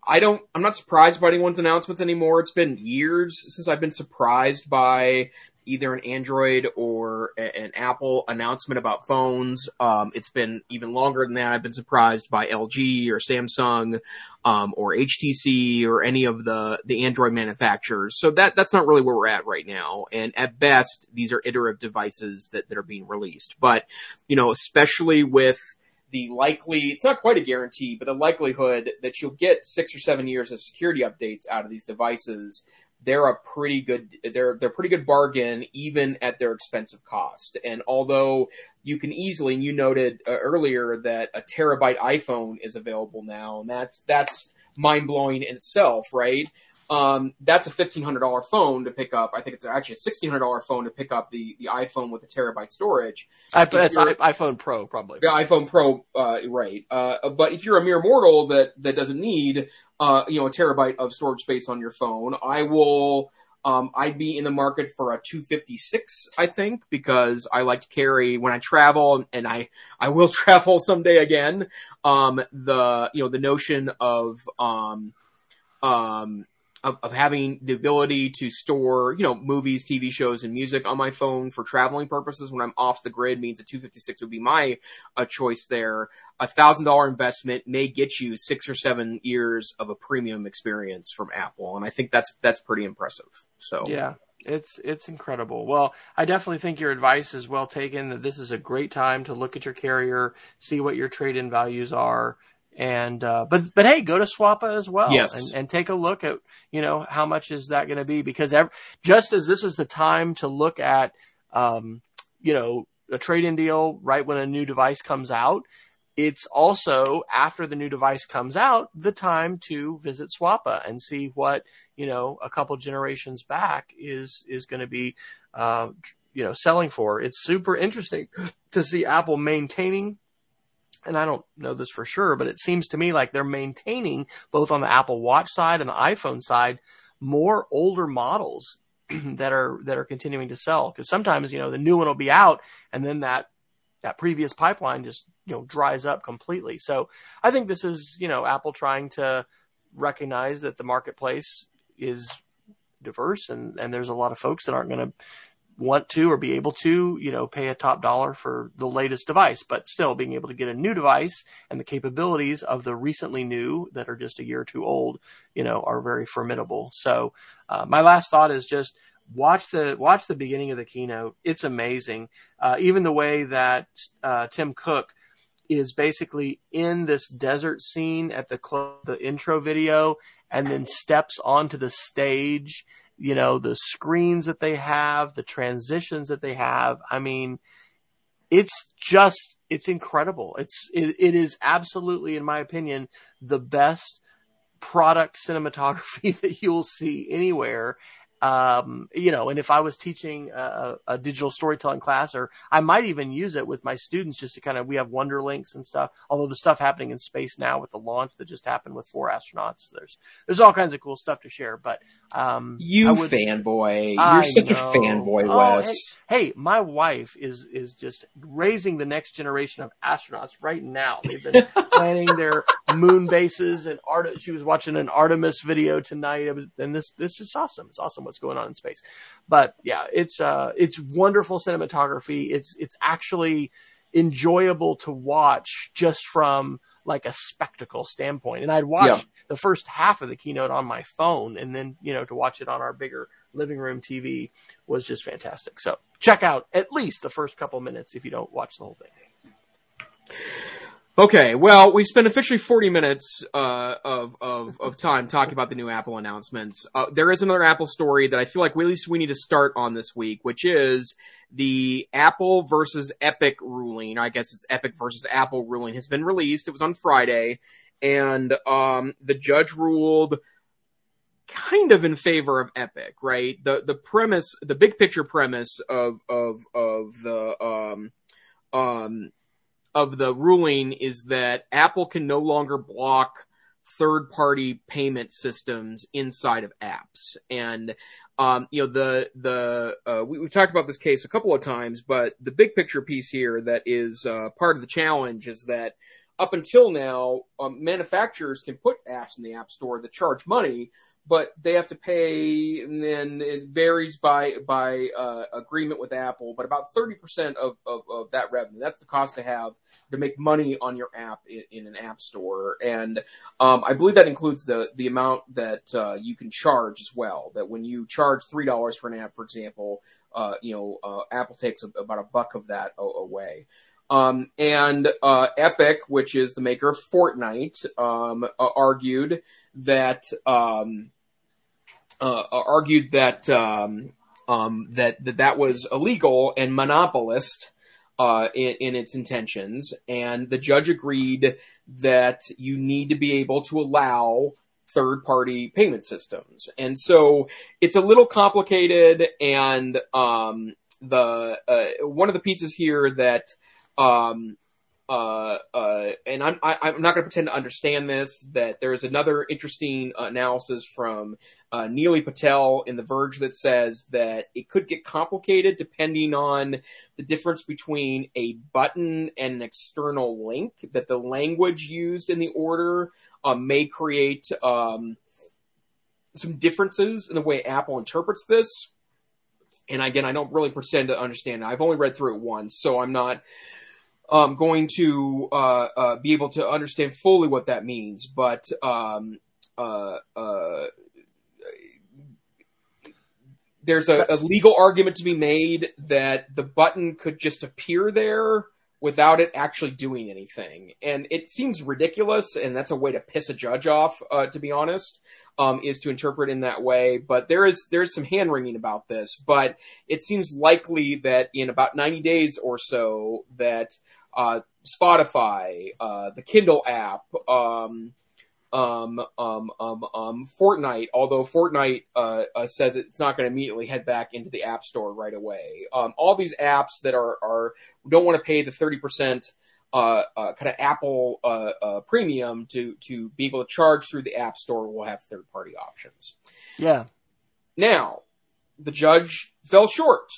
I don't. I'm not surprised by anyone's announcements anymore. It's been years since I've been surprised by either an Android or an Apple announcement about phones. Um, it's been even longer than that. I've been surprised by LG or Samsung, um, or HTC or any of the, the Android manufacturers. So that, that's not really where we're at right now. And at best, these are iterative devices that, that are being released. But, you know, especially with, the likely, it's not quite a guarantee, but the likelihood that you'll get six or seven years of security updates out of these devices they're a pretty good they're they're pretty good bargain even at their expensive cost. And although you can easily, and you noted uh, earlier that a terabyte iPhone is available now, and that's that's mind blowing in itself, right? Um, that's a fifteen hundred dollar phone to pick up. I think it's actually a sixteen hundred dollar phone to pick up the the iPhone with a terabyte storage. I, it's iPhone Pro probably. Yeah, iPhone Pro, uh, right? Uh, but if you're a mere mortal that that doesn't need uh, you know, a terabyte of storage space on your phone. I will, um, I'd be in the market for a 256, I think, because I like to carry when I travel and I, I will travel someday again. Um, the, you know, the notion of, um, um, of, of, having the ability to store, you know, movies, TV shows, and music on my phone for traveling purposes when I'm off the grid means a 256 would be my uh, choice there. A thousand dollar investment may get you six or seven years of a premium experience from Apple, and I think that's that's pretty impressive. So yeah. It's it's incredible. Well, I definitely think your advice is well taken. That this is a great time to look at your carrier, see what your trade-in values are, and uh, but but hey, go to Swappa as well, yes. and, and take a look at you know how much is that going to be because just as this is the time to look at um, you know a trade-in deal right when a new device comes out, it's also after the new device comes out the time to visit Swappa and see what you know a couple generations back is is going to be uh, you know selling for. It's super interesting to see Apple maintaining and I don't know this for sure, but it seems to me like they're maintaining both on the Apple Watch side and the iPhone side more older models that are that are continuing to sell because sometimes you know the new one will be out and then that that previous pipeline just you know dries up completely. So I think this is you know Apple trying to recognize that the marketplace is diverse and and there's a lot of folks that aren't going to want to or be able to, you know, pay a top dollar for the latest device, but still being able to get a new device and the capabilities of the recently new that are just a year or two old, you know, are very formidable. So, uh, my last thought is just watch the watch the beginning of the keynote. It's amazing. Uh, even the way that uh, Tim Cook is basically in this desert scene at the cl- the intro video and then steps onto the stage you know, the screens that they have, the transitions that they have. I mean, it's just, it's incredible. It's, it, it is absolutely, in my opinion, the best product cinematography that you'll see anywhere um, you know, and if I was teaching a, a, digital storytelling class, or I might even use it with my students just to kind of, we have wonder links and stuff. Although the stuff happening in space now with the launch that just happened with four astronauts, there's, there's all kinds of cool stuff to share. But, um, you would, fanboy, you're such know. a fanboy, oh, Wes. Hey, hey, my wife is, is just raising the next generation of astronauts right now. They've been planning their moon bases and art. She was watching an Artemis video tonight. It was, and this, this is awesome. It's awesome what's going on in space. But yeah, it's uh, it's wonderful cinematography. It's it's actually enjoyable to watch just from like a spectacle standpoint. And I'd watch yeah. the first half of the keynote on my phone, and then you know to watch it on our bigger living room TV was just fantastic. So check out at least the first couple minutes if you don't watch the whole thing. Okay, well, we spent officially 40 minutes uh, of, of, of time talking about the new Apple announcements. Uh, there is another Apple story that I feel like we, at least we need to start on this week, which is the Apple versus Epic ruling. I guess it's Epic versus Apple ruling has been released. It was on Friday, and um, the judge ruled kind of in favor of Epic, right? The the premise, the big picture premise of of of the um um of the ruling is that Apple can no longer block third party payment systems inside of apps. And, um, you know, the, the, uh, we, have talked about this case a couple of times, but the big picture piece here that is, uh, part of the challenge is that up until now, um, manufacturers can put apps in the app store that charge money, but they have to pay, and then it varies by by uh, agreement with Apple. But about thirty percent of, of, of that revenue, that's the cost to have to make money on your app in, in an app store, and um, I believe that includes the the amount that uh, you can charge as well. That when you charge three dollars for an app, for example, uh, you know uh, Apple takes a, about a buck of that away. Um, and uh, Epic, which is the maker of Fortnite, um, argued that um, uh, argued that um, um, that that that was illegal and monopolist uh, in, in, its intentions, and the judge agreed that you need to be able to allow third party payment systems, and so it's a little complicated. And um, the uh, one of the pieces here that um, uh, uh, and I'm, I, am not going to pretend to understand this, that there is another interesting analysis from uh, Nilay Patel in The Verge that says that it could get complicated depending on the difference between a button and an external link, that the language used in the order uh, may create um, some differences in the way Apple interprets this. And again, I don't really pretend to understand. I've only read through it once, so I'm not um, going to uh, uh, be able to understand fully what that means. But um, uh, uh there's a, a, legal argument to be made that the button could just appear there without it actually doing anything. And it seems ridiculous, and that's a way to piss a judge off, uh, to be honest, um, is to interpret in that way. But there is there's some hand wringing about this. But it seems likely that in about 90 days or so, that uh, Spotify, uh, the Kindle app, um, um, um, um, um, Fortnite, although Fortnite uh, uh, says it's not going to immediately head back into the App Store right away. Um, all these apps that are, are don't want to pay the 30% uh, uh, kind of Apple uh, uh, premium to, to be able to charge through the App Store will have third party options. Yeah. Now, the judge fell short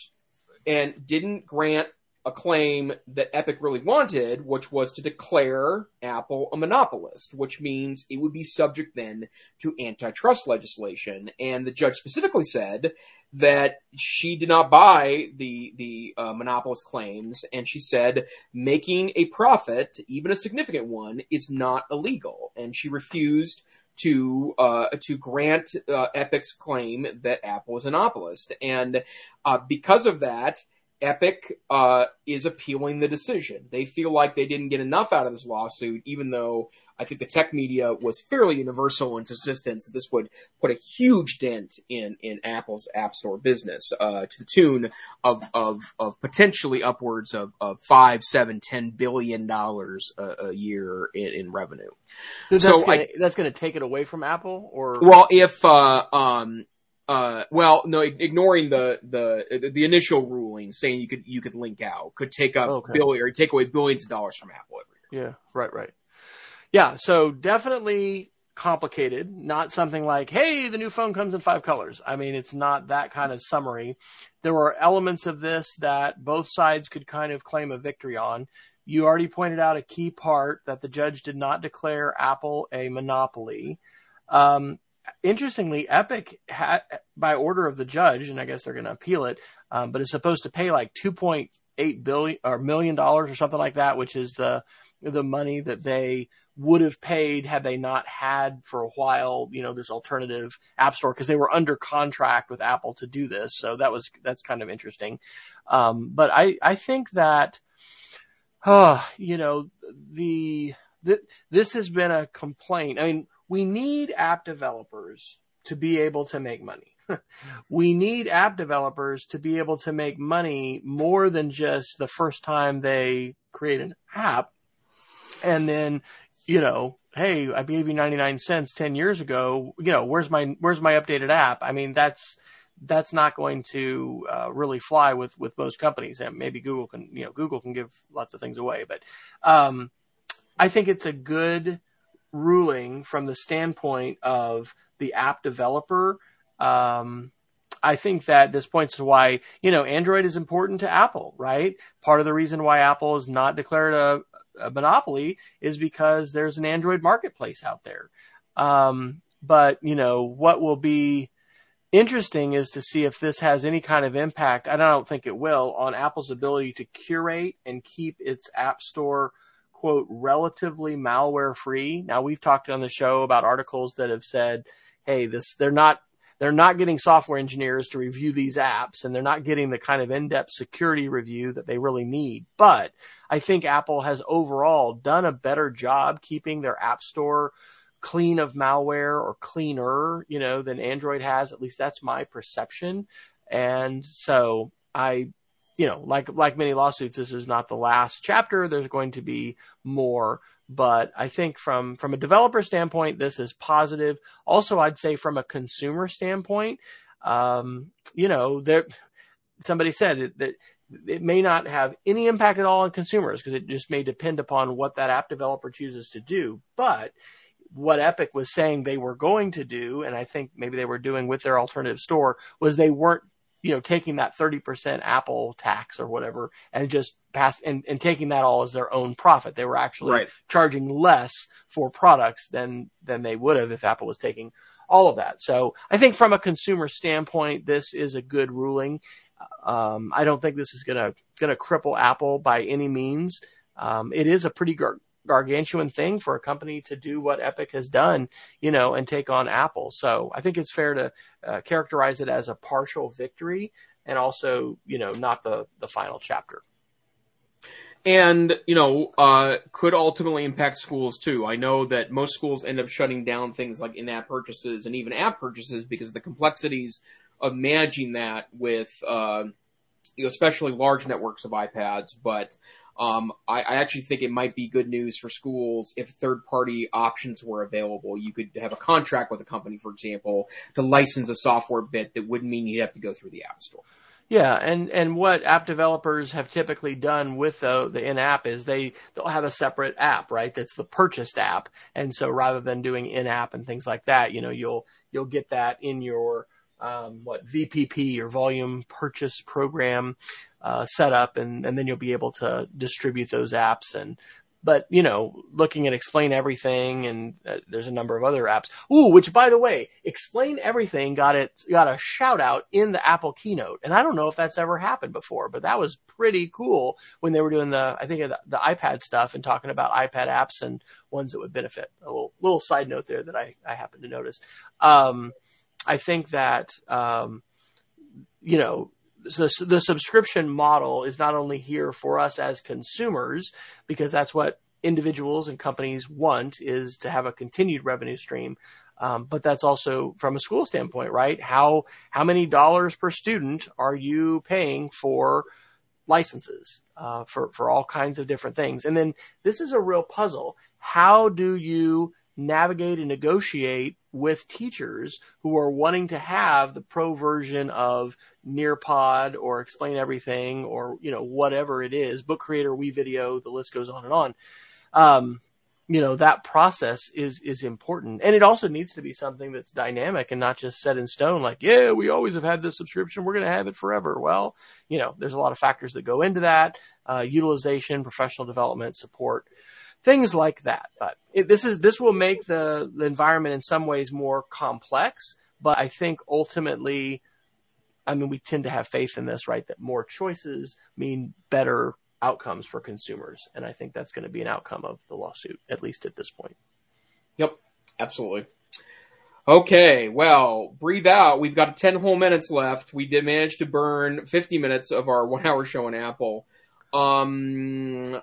and didn't grant a claim that Epic really wanted, which was to declare Apple a monopolist, which means it would be subject then to antitrust legislation. And the judge specifically said that she did not buy the the uh, monopolist claims, and she said making a profit, even a significant one, is not illegal, and she refused to uh, to grant uh, Epic's claim that Apple is a monopolist, and uh, because of that Epic uh, is appealing the decision. They feel like they didn't get enough out of this lawsuit, even though I think the tech media was fairly universal in its insistence that this would put a huge dent in, in Apple's App Store business, uh, to the tune of, of, of potentially upwards of, of five, seven, ten billion dollars a, a year in, in revenue. So that's gonna, I, that's going to take it away from Apple or? Well, if, uh, um, uh, well, no, ignoring the, the, the initial ruling saying you could, you could link out could take up okay. billion or take away billions of dollars from Apple every year. Yeah, right, right. Yeah, so definitely complicated, not something like, hey, the new phone comes in five colors. I mean, it's not that kind of summary. There were elements of this that both sides could kind of claim a victory on. You already pointed out a key part that the judge did not declare Apple a monopoly. Um, interestingly, Epic, had, by order of the judge, and I guess they're going to appeal it, um, but is supposed to pay like 2.8 billion or million dollars or something like that, which is the the money that they would have paid had they not had for a while, you know, this alternative app store because they were under contract with Apple to do this. So that was that's kind of interesting. Um, but I I think that, uh, you know, the, the this has been a complaint. I mean, we need app developers to be able to make money. we need app developers to be able to make money more than just the first time they create an app and then you know hey i gave you 99 cents 10 years ago you know where's my where's my updated app i mean that's that's not going to uh, really fly with with most companies and maybe google can you know google can give lots of things away but um, i think it's a good ruling from the standpoint of the app developer um, I think that this points to why, you know, Android is important to Apple, right? Part of the reason why Apple is not declared a, a monopoly is because there's an Android marketplace out there. Um, but you know what will be interesting is to see if this has any kind of impact. I don't think it will on Apple's ability to curate and keep its app store quote relatively malware free. Now we've talked on the show about articles that have said, "Hey, this they're not they're not getting software engineers to review these apps and they're not getting the kind of in-depth security review that they really need. But I think Apple has overall done a better job keeping their app store clean of malware or cleaner, you know, than Android has. At least that's my perception. And so I, you know, like, like many lawsuits, this is not the last chapter. There's going to be more but I think from from a developer standpoint, this is positive. Also, I'd say from a consumer standpoint, um, you know, there somebody said that it may not have any impact at all on consumers because it just may depend upon what that app developer chooses to do. But what Epic was saying they were going to do, and I think maybe they were doing with their alternative store, was they weren't you know, taking that 30% Apple tax or whatever and just pass and, and taking that all as their own profit. They were actually right. charging less for products than, than they would have if Apple was taking all of that. So I think from a consumer standpoint, this is a good ruling. Um, I don't think this is going to, going to cripple Apple by any means. Um, it is a pretty gar- gargantuan thing for a company to do what Epic has done, you know, and take on Apple. So I think it's fair to uh, characterize it as a partial victory and also, you know, not the, the final chapter. And, you know, uh, could ultimately impact schools too. I know that most schools end up shutting down things like in-app purchases and even app purchases because of the complexities of managing that with, uh, you know, especially large networks of iPads, but, um, I, I, actually think it might be good news for schools if third party options were available. You could have a contract with a company, for example, to license a software bit that wouldn't mean you'd have to go through the App Store. Yeah, and, and what app developers have typically done with the, the in-app is they, they'll have a separate app, right? That's the purchased app. And so rather than doing in-app and things like that, you know, you'll, you'll get that in your, um, what VPP or volume purchase program uh, setup, and and then you'll be able to distribute those apps and. But you know, looking at Explain Everything, and uh, there's a number of other apps. Ooh, which by the way, Explain Everything got it got a shout out in the Apple keynote, and I don't know if that's ever happened before, but that was pretty cool when they were doing the I think the, the iPad stuff and talking about iPad apps and ones that would benefit. A little little side note there that I I happened to notice. Um, I think that um, you know the, subscription model is not only here for us as consumers, because that's what individuals and companies want is to have a continued revenue stream. Um, but that's also from a school standpoint, right? How how many dollars per student are you paying for licenses uh, for for all kinds of different things? And then this is a real puzzle. How do you navigate and negotiate with teachers who are wanting to have the pro version of Nearpod or Explain Everything or you know whatever it is, Book Creator, WeVideo, the list goes on and on. Um, you know that process is is important, and it also needs to be something that's dynamic and not just set in stone. Like, yeah, we always have had this subscription, we're going to have it forever. Well, you know, there's a lot of factors that go into that: uh, utilization, professional development, support things like that. But it, this is this will make the the environment in some ways more complex. But I think ultimately, I mean, we tend to have faith in this, right? That more choices mean better outcomes for consumers, and I think that's going to be an outcome of the lawsuit, at least at this point. Yep, absolutely. Okay, well, breathe out. We've got 10 whole minutes left. We did manage to burn 50 minutes of our one hour show on Apple. Um,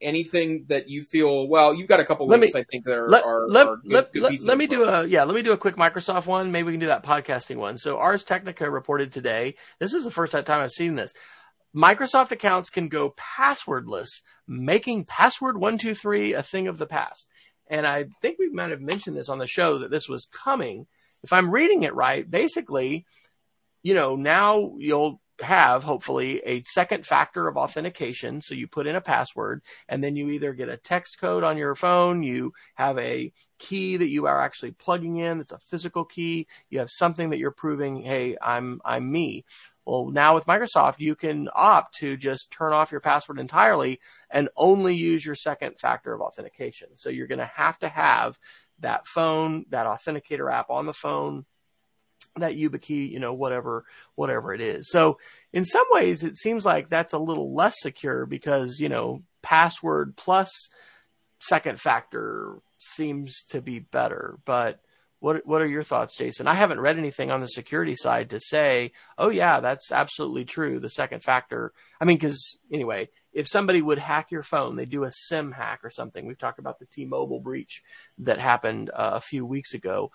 anything that you feel well you've got a couple let links me, i think that are, let, are, let, are good, let, good let, let me do a yeah let me do a quick microsoft one. Maybe we can do that podcasting one. So ars technica reported today this is the first time i've seen this. Microsoft accounts can go passwordless making password 123 a thing of the past. And i think we might have mentioned this on the show that this was coming. If i'm reading it right basically you know now you'll have hopefully a second factor of authentication. So you put in a password and then you either get a text code on your phone, you have a key that you are actually plugging in. It's a physical key. You have something that you're proving, Hey, I'm, I'm me. Well, now with Microsoft, you can opt to just turn off your password entirely and only use your second factor of authentication. So you're going to have to have that phone, that authenticator app on the phone that YubiKey, you know, whatever, whatever it is. So in some ways, it seems like that's a little less secure because, you know, password plus second factor seems to be better. But what, what are your thoughts, Jason? I haven't read anything on the security side to say, oh yeah, that's absolutely true. The second factor. I mean, cause anyway, if somebody would hack your phone, they do a SIM hack or something. We've talked about the T-Mobile breach that happened uh, a few weeks ago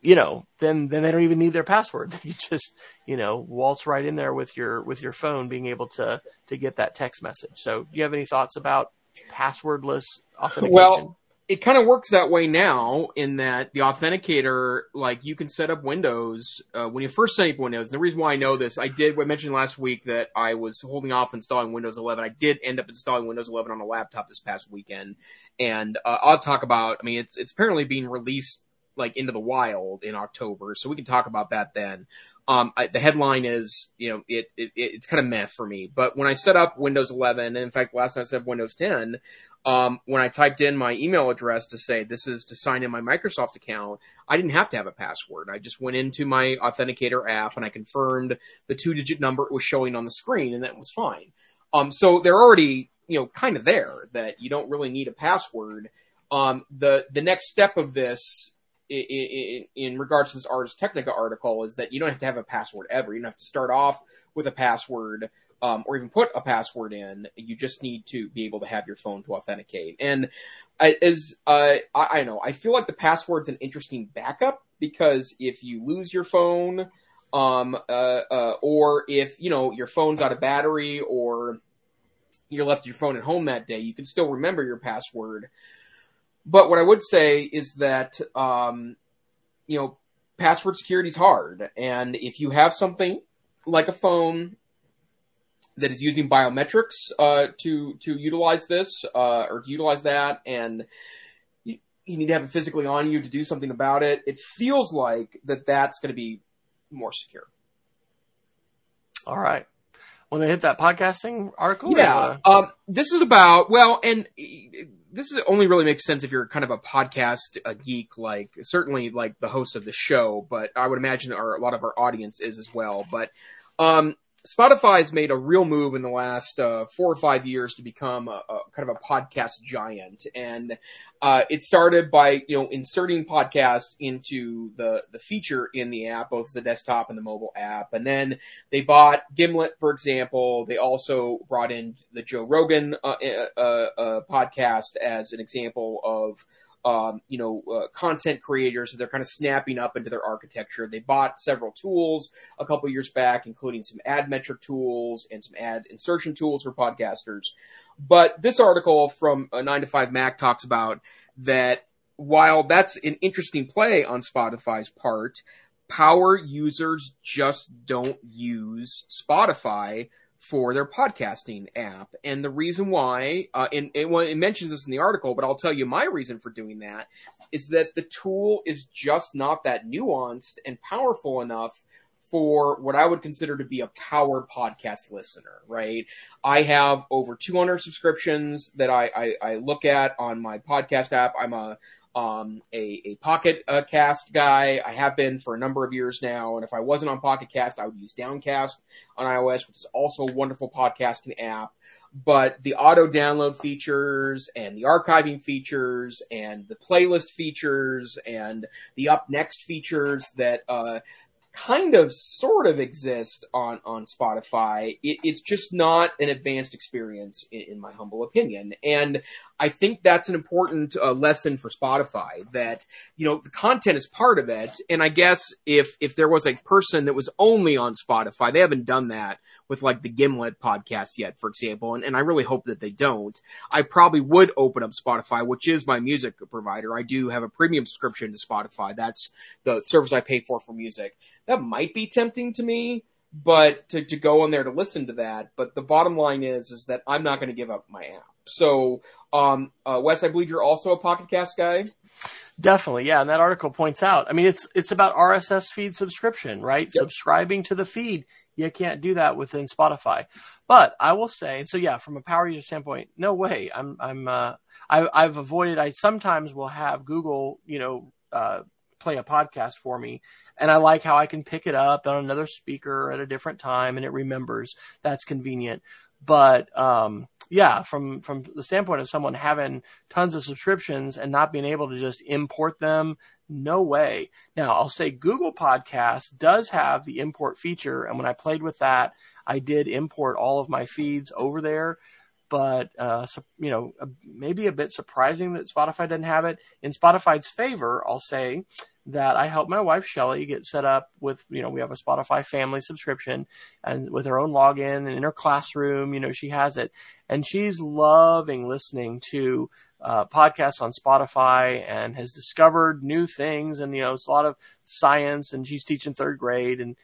you know, then then they don't even need their password. You just, you know, waltz right in there with your with your phone, being able to to get that text message. So, do you have any thoughts about passwordless authentication? Well, it kind of works that way now in that the authenticator, like you can set up Windows uh, when you first set up Windows. And the reason why I know this, I did. I mentioned last week that I was holding off installing Windows 11. I did end up installing Windows 11 on a laptop this past weekend, and uh, I'll talk about. I mean, it's it's apparently being released like into the wild in October, so we can talk about that then. Um, I, the headline is, you know, it, it it's kind of meh for me. But when I set up Windows 11, and in fact, last night I set up Windows 10, um, when I typed in my email address to say this is to sign in my Microsoft account, I didn't have to have a password. I just went into my Authenticator app and I confirmed the two-digit number it was showing on the screen, and that was fine. Um, so they're already, you know, kind of there that you don't really need a password. Um, the the next step of this in, in, regards to this Ars Technica article is that you don't have to have a password ever. You don't have to start off with a password um, or even put a password in. You just need to be able to have your phone to authenticate. And as uh, I, I know, I feel like the password's an interesting backup because if you lose your phone, um, uh, uh, or if you know your phone's out of battery, or you left your phone at home that day, you can still remember your password. But what I would say is that, um, you know, password security is hard. And if you have something like a phone that is using biometrics, uh, to, to utilize this, uh, or to utilize that and you, you need to have it physically on you to do something about it, it feels like that that's going to be more secure. All right. Want to hit that podcasting article? Yeah. Um, this is about, well, and this is, only really makes sense if you're kind of a podcast a geek, like certainly like the host of the show, but I would imagine our, a lot of our audience is as well. But um, Spotify's made a real move in the last uh, four or five years to become a, a kind of a podcast giant, and uh, it started by you know inserting podcasts into the the feature in the app, both the desktop and the mobile app, and then they bought Gimlet, for example. They also brought in the Joe Rogan uh, uh, uh podcast as an example of um, you know, uh, content creators. So they're kind of snapping up into their architecture. They bought several tools a couple years back, including some ad metric tools and some ad insertion tools for podcasters. But this article from a 9 to 5 Mac talks about that while that's an interesting play on Spotify's part, power users just don't use Spotify for their podcasting app. And the reason why, uh, and, and well, it mentions this in the article, but I'll tell you my reason for doing that is that the tool is just not that nuanced and powerful enough for what I would consider to be a power podcast listener, right? I have over 200 subscriptions that I, I, I look at on my podcast app. I'm a, um, a, a Pocket uh, Cast guy. I have been for a number of years now. And if I wasn't on Pocket Cast, I would use Downcast on iOS, which is also a wonderful podcasting app. But the auto download features and the archiving features and the playlist features and the up next features that, uh, kind of sort of exist on on Spotify. It, it's just not an advanced experience, in, in, my humble opinion. And I think that's an important uh, lesson for Spotify. That you know the content is part of it. And I guess if if there was a person that was only on Spotify, they haven't done that with like the Gimlet podcast yet, for example. And, and I really hope that they don't. I probably would open up Spotify, which is my music provider. I do have a premium subscription to Spotify. That's the service I pay for for music that might be tempting to me, but to, to go on there to listen to that. But the bottom line is, is that I'm not going to give up my app. So, um, uh, Wes, I believe you're also a Pocket Cast guy. Definitely, yeah. And that article points out. I mean, it's it's about RSS feed subscription, right? Yep. Subscribing to the feed. You can't do that within Spotify. But I will say, so yeah, from a power user standpoint, no way. I'm I'm uh, I, I've avoided. I sometimes will have Google, you know, uh, play a podcast for me. And I like how I can pick it up on another speaker at a different time and it remembers. That's convenient. But, um, yeah, from, from the standpoint of someone having tons of subscriptions and not being able to just import them, no way. Now, I'll say Google Podcast does have the import feature. And when I played with that, I did import all of my feeds over there but uh, so, you know, maybe a bit surprising that Spotify doesn't have it. In Spotify's favor, I'll say that I helped my wife Shelly get set up with, you know, we have a Spotify family subscription and with her own login and in her classroom, you know, she has it and she's loving listening to uh, podcasts on Spotify and has discovered new things and, you know, it's a lot of science and she's teaching third grade and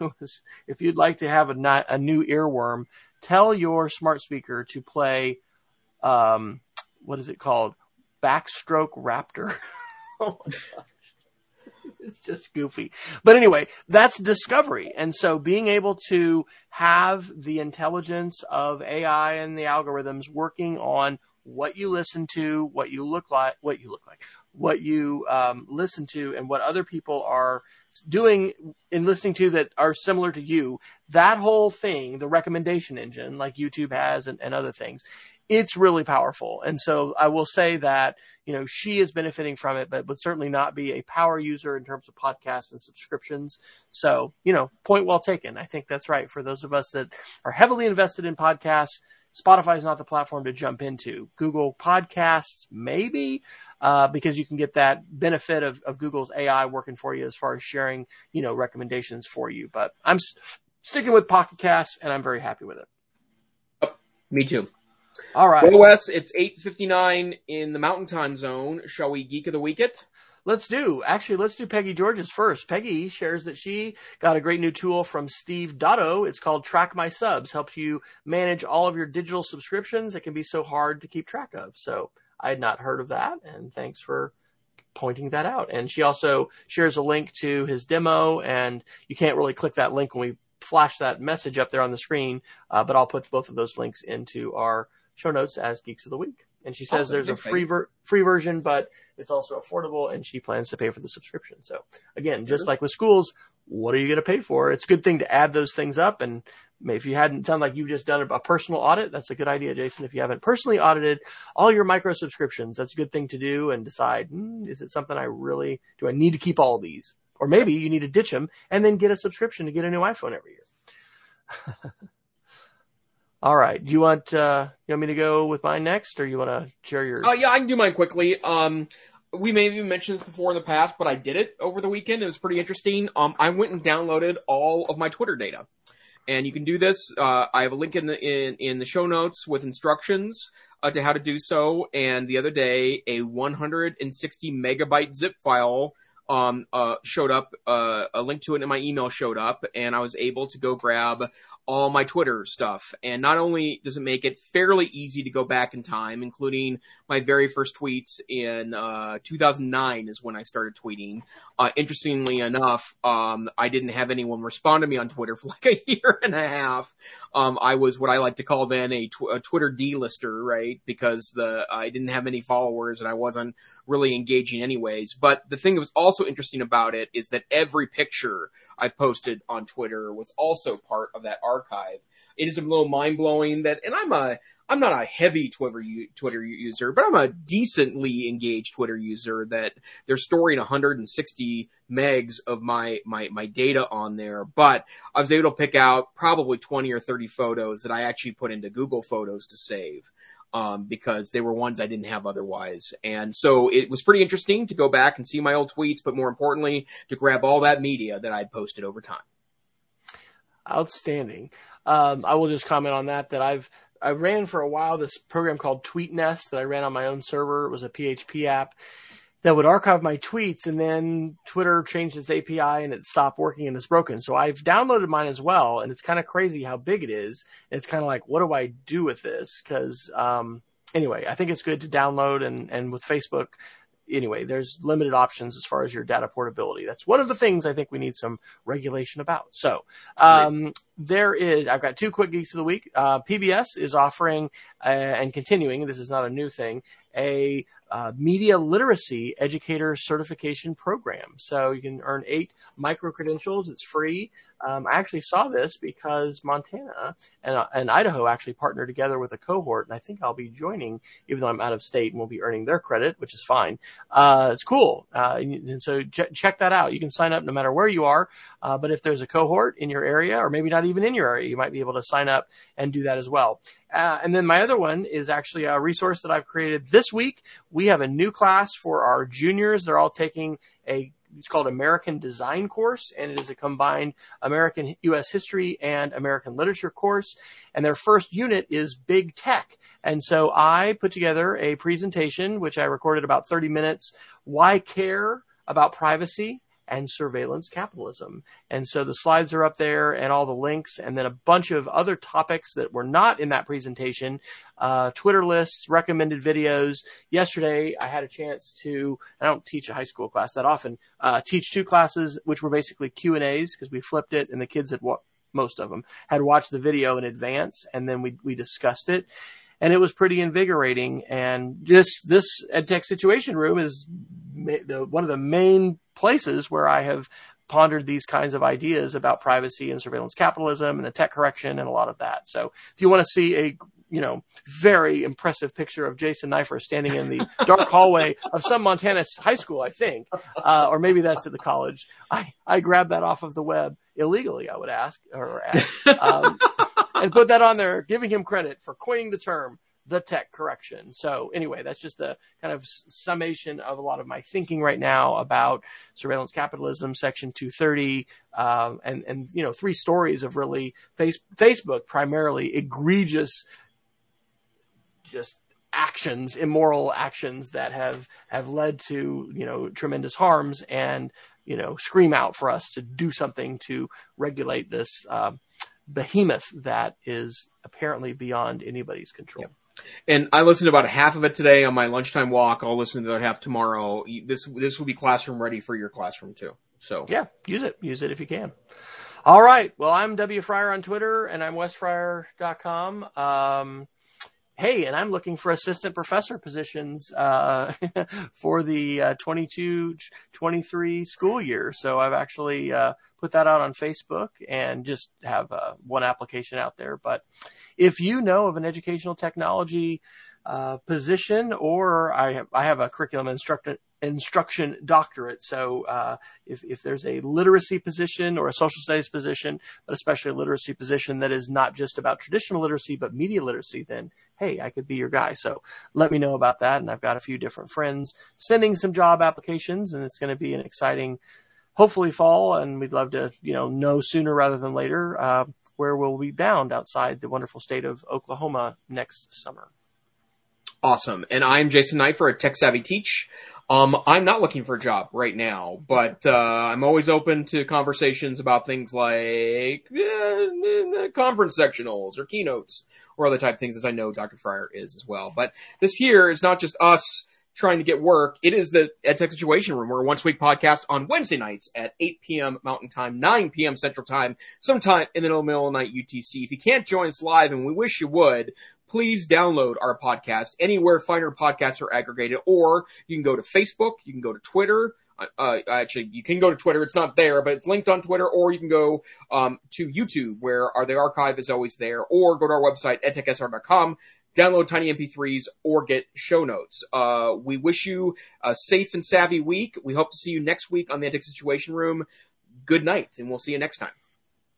if you'd like to have a, a new earworm, tell your smart speaker to play, um, what is it called? Backstroke Raptor. oh my gosh. It's just goofy. But anyway, that's discovery. And so being able to have the intelligence of AI and the algorithms working on what you listen to, what you look like, what you look like, what you um, listen to, and what other people are doing in listening to that are similar to you. That whole thing, the recommendation engine, like YouTube has and, and other things, it's really powerful. And so I will say that, you know, she is benefiting from it, but would certainly not be a power user in terms of podcasts and subscriptions. So, you know, point well taken. I think that's right. For those of us that are heavily invested in podcasts, Spotify is not the platform to jump into. Google Podcasts, maybe, uh, because you can get that benefit of, of Google's AI working for you as far as sharing, you know, recommendations for you. But I'm s- sticking with Pocket Casts, and I'm very happy with it. Oh, me too. All right. Well, Wes, it's 8.59 in the Mountain Time Zone. Shall we Geek of the Week it? Let's do. Actually, let's do Peggy George's first. Peggy shares that she got a great new tool from Steve Dotto. It's called Track My Subs. Helps you manage all of your digital subscriptions. It can be so hard to keep track of. So I had not heard of that, and thanks for pointing that out. And she also shares a link to his demo, and you can't really click that link when we flash that message up there on the screen, uh, but I'll put both of those links into our show notes as Geeks of the Week. And she says awesome. there's a free ver- free version, but it's also affordable, and she plans to pay for the subscription. So again, just like with schools, what are you going to pay for? It's a good thing to add those things up. And if you hadn't sound like you've just done a personal audit, that's a good idea, Jason. If you haven't personally audited all your micro subscriptions, that's a good thing to do and decide, mm, is it something I really, do I need to keep all these? Or maybe you need to ditch them and then get a subscription to get a new iPhone every year. All right. Do you want uh you want me to go with mine next or you want to share yours? Oh yeah, I can do mine quickly. Um we may have even mentioned this before in the past, but I did it over the weekend. It was pretty interesting. Um I went and downloaded all of my Twitter data. And you can do this. Uh, I have a link in the in, in the show notes with instructions uh, to how to do so. And the other day, a 160 megabyte zip file um, uh, showed up, uh, a link to it in my email showed up, and I was able to go grab all my Twitter stuff. And not only does it make it fairly easy to go back in time, including my very first tweets in uh, 2009 is when I started tweeting. Uh, interestingly enough, um, I didn't have anyone respond to me on Twitter for like a year and a half. Um, I was what I like to call then a, tw- a Twitter delister, right? Because the I didn't have any followers and I wasn't really engaging anyways. But the thing that was also interesting about it is that every picture I've posted on Twitter was also part of that archive. It is a little mind blowing that, and I'm a, I'm not a heavy Twitter Twitter user, but I'm a decently engaged Twitter user that they're storing 160 megs of my, my, my data on there. But I was able to pick out probably 20 or 30 photos that I actually put into Google Photos to save um, because they were ones I didn't have otherwise. And so it was pretty interesting to go back and see my old tweets, but more importantly, to grab all that media that I'd posted over time. Outstanding. Um, I will just comment on that, that I've, I ran for a while this program called TweetNest that I ran on my own server. It was a PHP app that would archive my tweets and then Twitter changed its API and it stopped working and it's broken. So I've downloaded mine as well and it's kind of crazy how big it is. It's kind of like, what do I do with this? Cause, um, anyway, I think it's good to download and, and with Facebook, anyway, there's limited options as far as your data portability. That's one of the things I think we need some regulation about. So, um, there is, I've got two quick geeks of the week. Uh, PBS is offering, uh, and continuing, this is not a new thing, a uh, media literacy educator certification program. So you can earn eight micro credentials. It's free. Um, I actually saw this because Montana and, uh, and Idaho actually partnered together with a cohort, and I think I'll be joining, even though I'm out of state, and we'll be earning their credit, which is fine. Uh, it's cool, uh, and, and, so ch- check that out. You can sign up no matter where you are, uh, but if there's a cohort in your area, or maybe not even in your area, you might be able to sign up and do that as well. Uh, and then my other one is actually a resource that I've created this week. We have a new class for our juniors. They're all taking a it's called American Design course, and it is a combined American U.S. history and American literature course. And their first unit is big tech. And so I put together a presentation, which I recorded about 30 minutes. Why care about privacy? And surveillance capitalism. And so the slides are up there and all the links, and then a bunch of other topics that were not in that presentation, uh, Twitter lists, recommended videos. Yesterday, I had a chance to, I don't teach a high school class that often, uh, teach two classes, which were basically Q and A's because we flipped it and the kids had, wa- most of them had watched the video in advance and then we, we discussed it and it was pretty invigorating. And this this EdTech Situation Room is the, one of the main places where I have pondered these kinds of ideas about privacy and surveillance capitalism and the tech correction and a lot of that. So if you want to see a you know, very impressive picture of Jason Neiffer standing in the dark hallway of some Montana high school, I think, uh, or maybe that's at the college. I, I grabbed that off of the web illegally, I would ask, or ask, um, and put that on there, giving him credit for coining the term the tech correction. So anyway, that's just a kind of summation of a lot of my thinking right now about surveillance capitalism, Section 230, um, and and you know three stories of really face, Facebook primarily egregious, just actions, immoral actions that have have led to you know tremendous harms and you know scream out for us to do something to regulate this. Uh, behemoth that is apparently beyond anybody's control. And I listened to about half of it today on my lunchtime walk. I'll listen to the other half tomorrow. This this will be classroom ready for your classroom too. So yeah, use it. Use it if you can. All right. Well, I'm W Fryer on Twitter and I'm wesfryer.com. Um, hey, and I'm looking for assistant professor positions uh, for the uh, 22 23 school year. So I've actually uh, put that out on Facebook and just have uh, one application out there. But if you know of an educational technology uh, position, or I have, I have a curriculum instructor instruction doctorate. So uh, if, if there's a literacy position or a social studies position, but especially a literacy position that is not just about traditional literacy, but media literacy, then hey, I could be your guy. So let me know about that. And I've got a few different friends sending some job applications and it's going to be an exciting, hopefully fall. And we'd love to, you know, know sooner rather than later, uh, where we'll be bound outside the wonderful state of Oklahoma next summer. Awesome. And I'm Jason Knight for Tech Savvy Teach. Um, I'm not looking for a job right now, but uh, I'm always open to conversations about things like uh, conference sectionals or keynotes or other type things, as I know Dr. Fryer is as well. But this year is not just us trying to get work. It is the EdTech Situation Room. A once a week podcast on Wednesday nights at 8 p.m. Mountain Time, 9 p.m. Central Time, sometime in the middle of the night UTC. If you can't join us live, and we wish you would, please download our podcast anywhere finer podcasts are aggregated, or you can go to Facebook, you can go to Twitter. Uh, actually, you can go to Twitter. It's not there, but it's linked on Twitter, or you can go um, to YouTube, where our, the archive is always there, or go to our website, edtechsr.com, download tiny MP3s, or get show notes. Uh, we wish you a safe and savvy week. We hope to see you next week on the EdTech Situation Room. Good night, and we'll see you next time.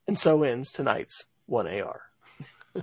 And so ends tonight's 1AR.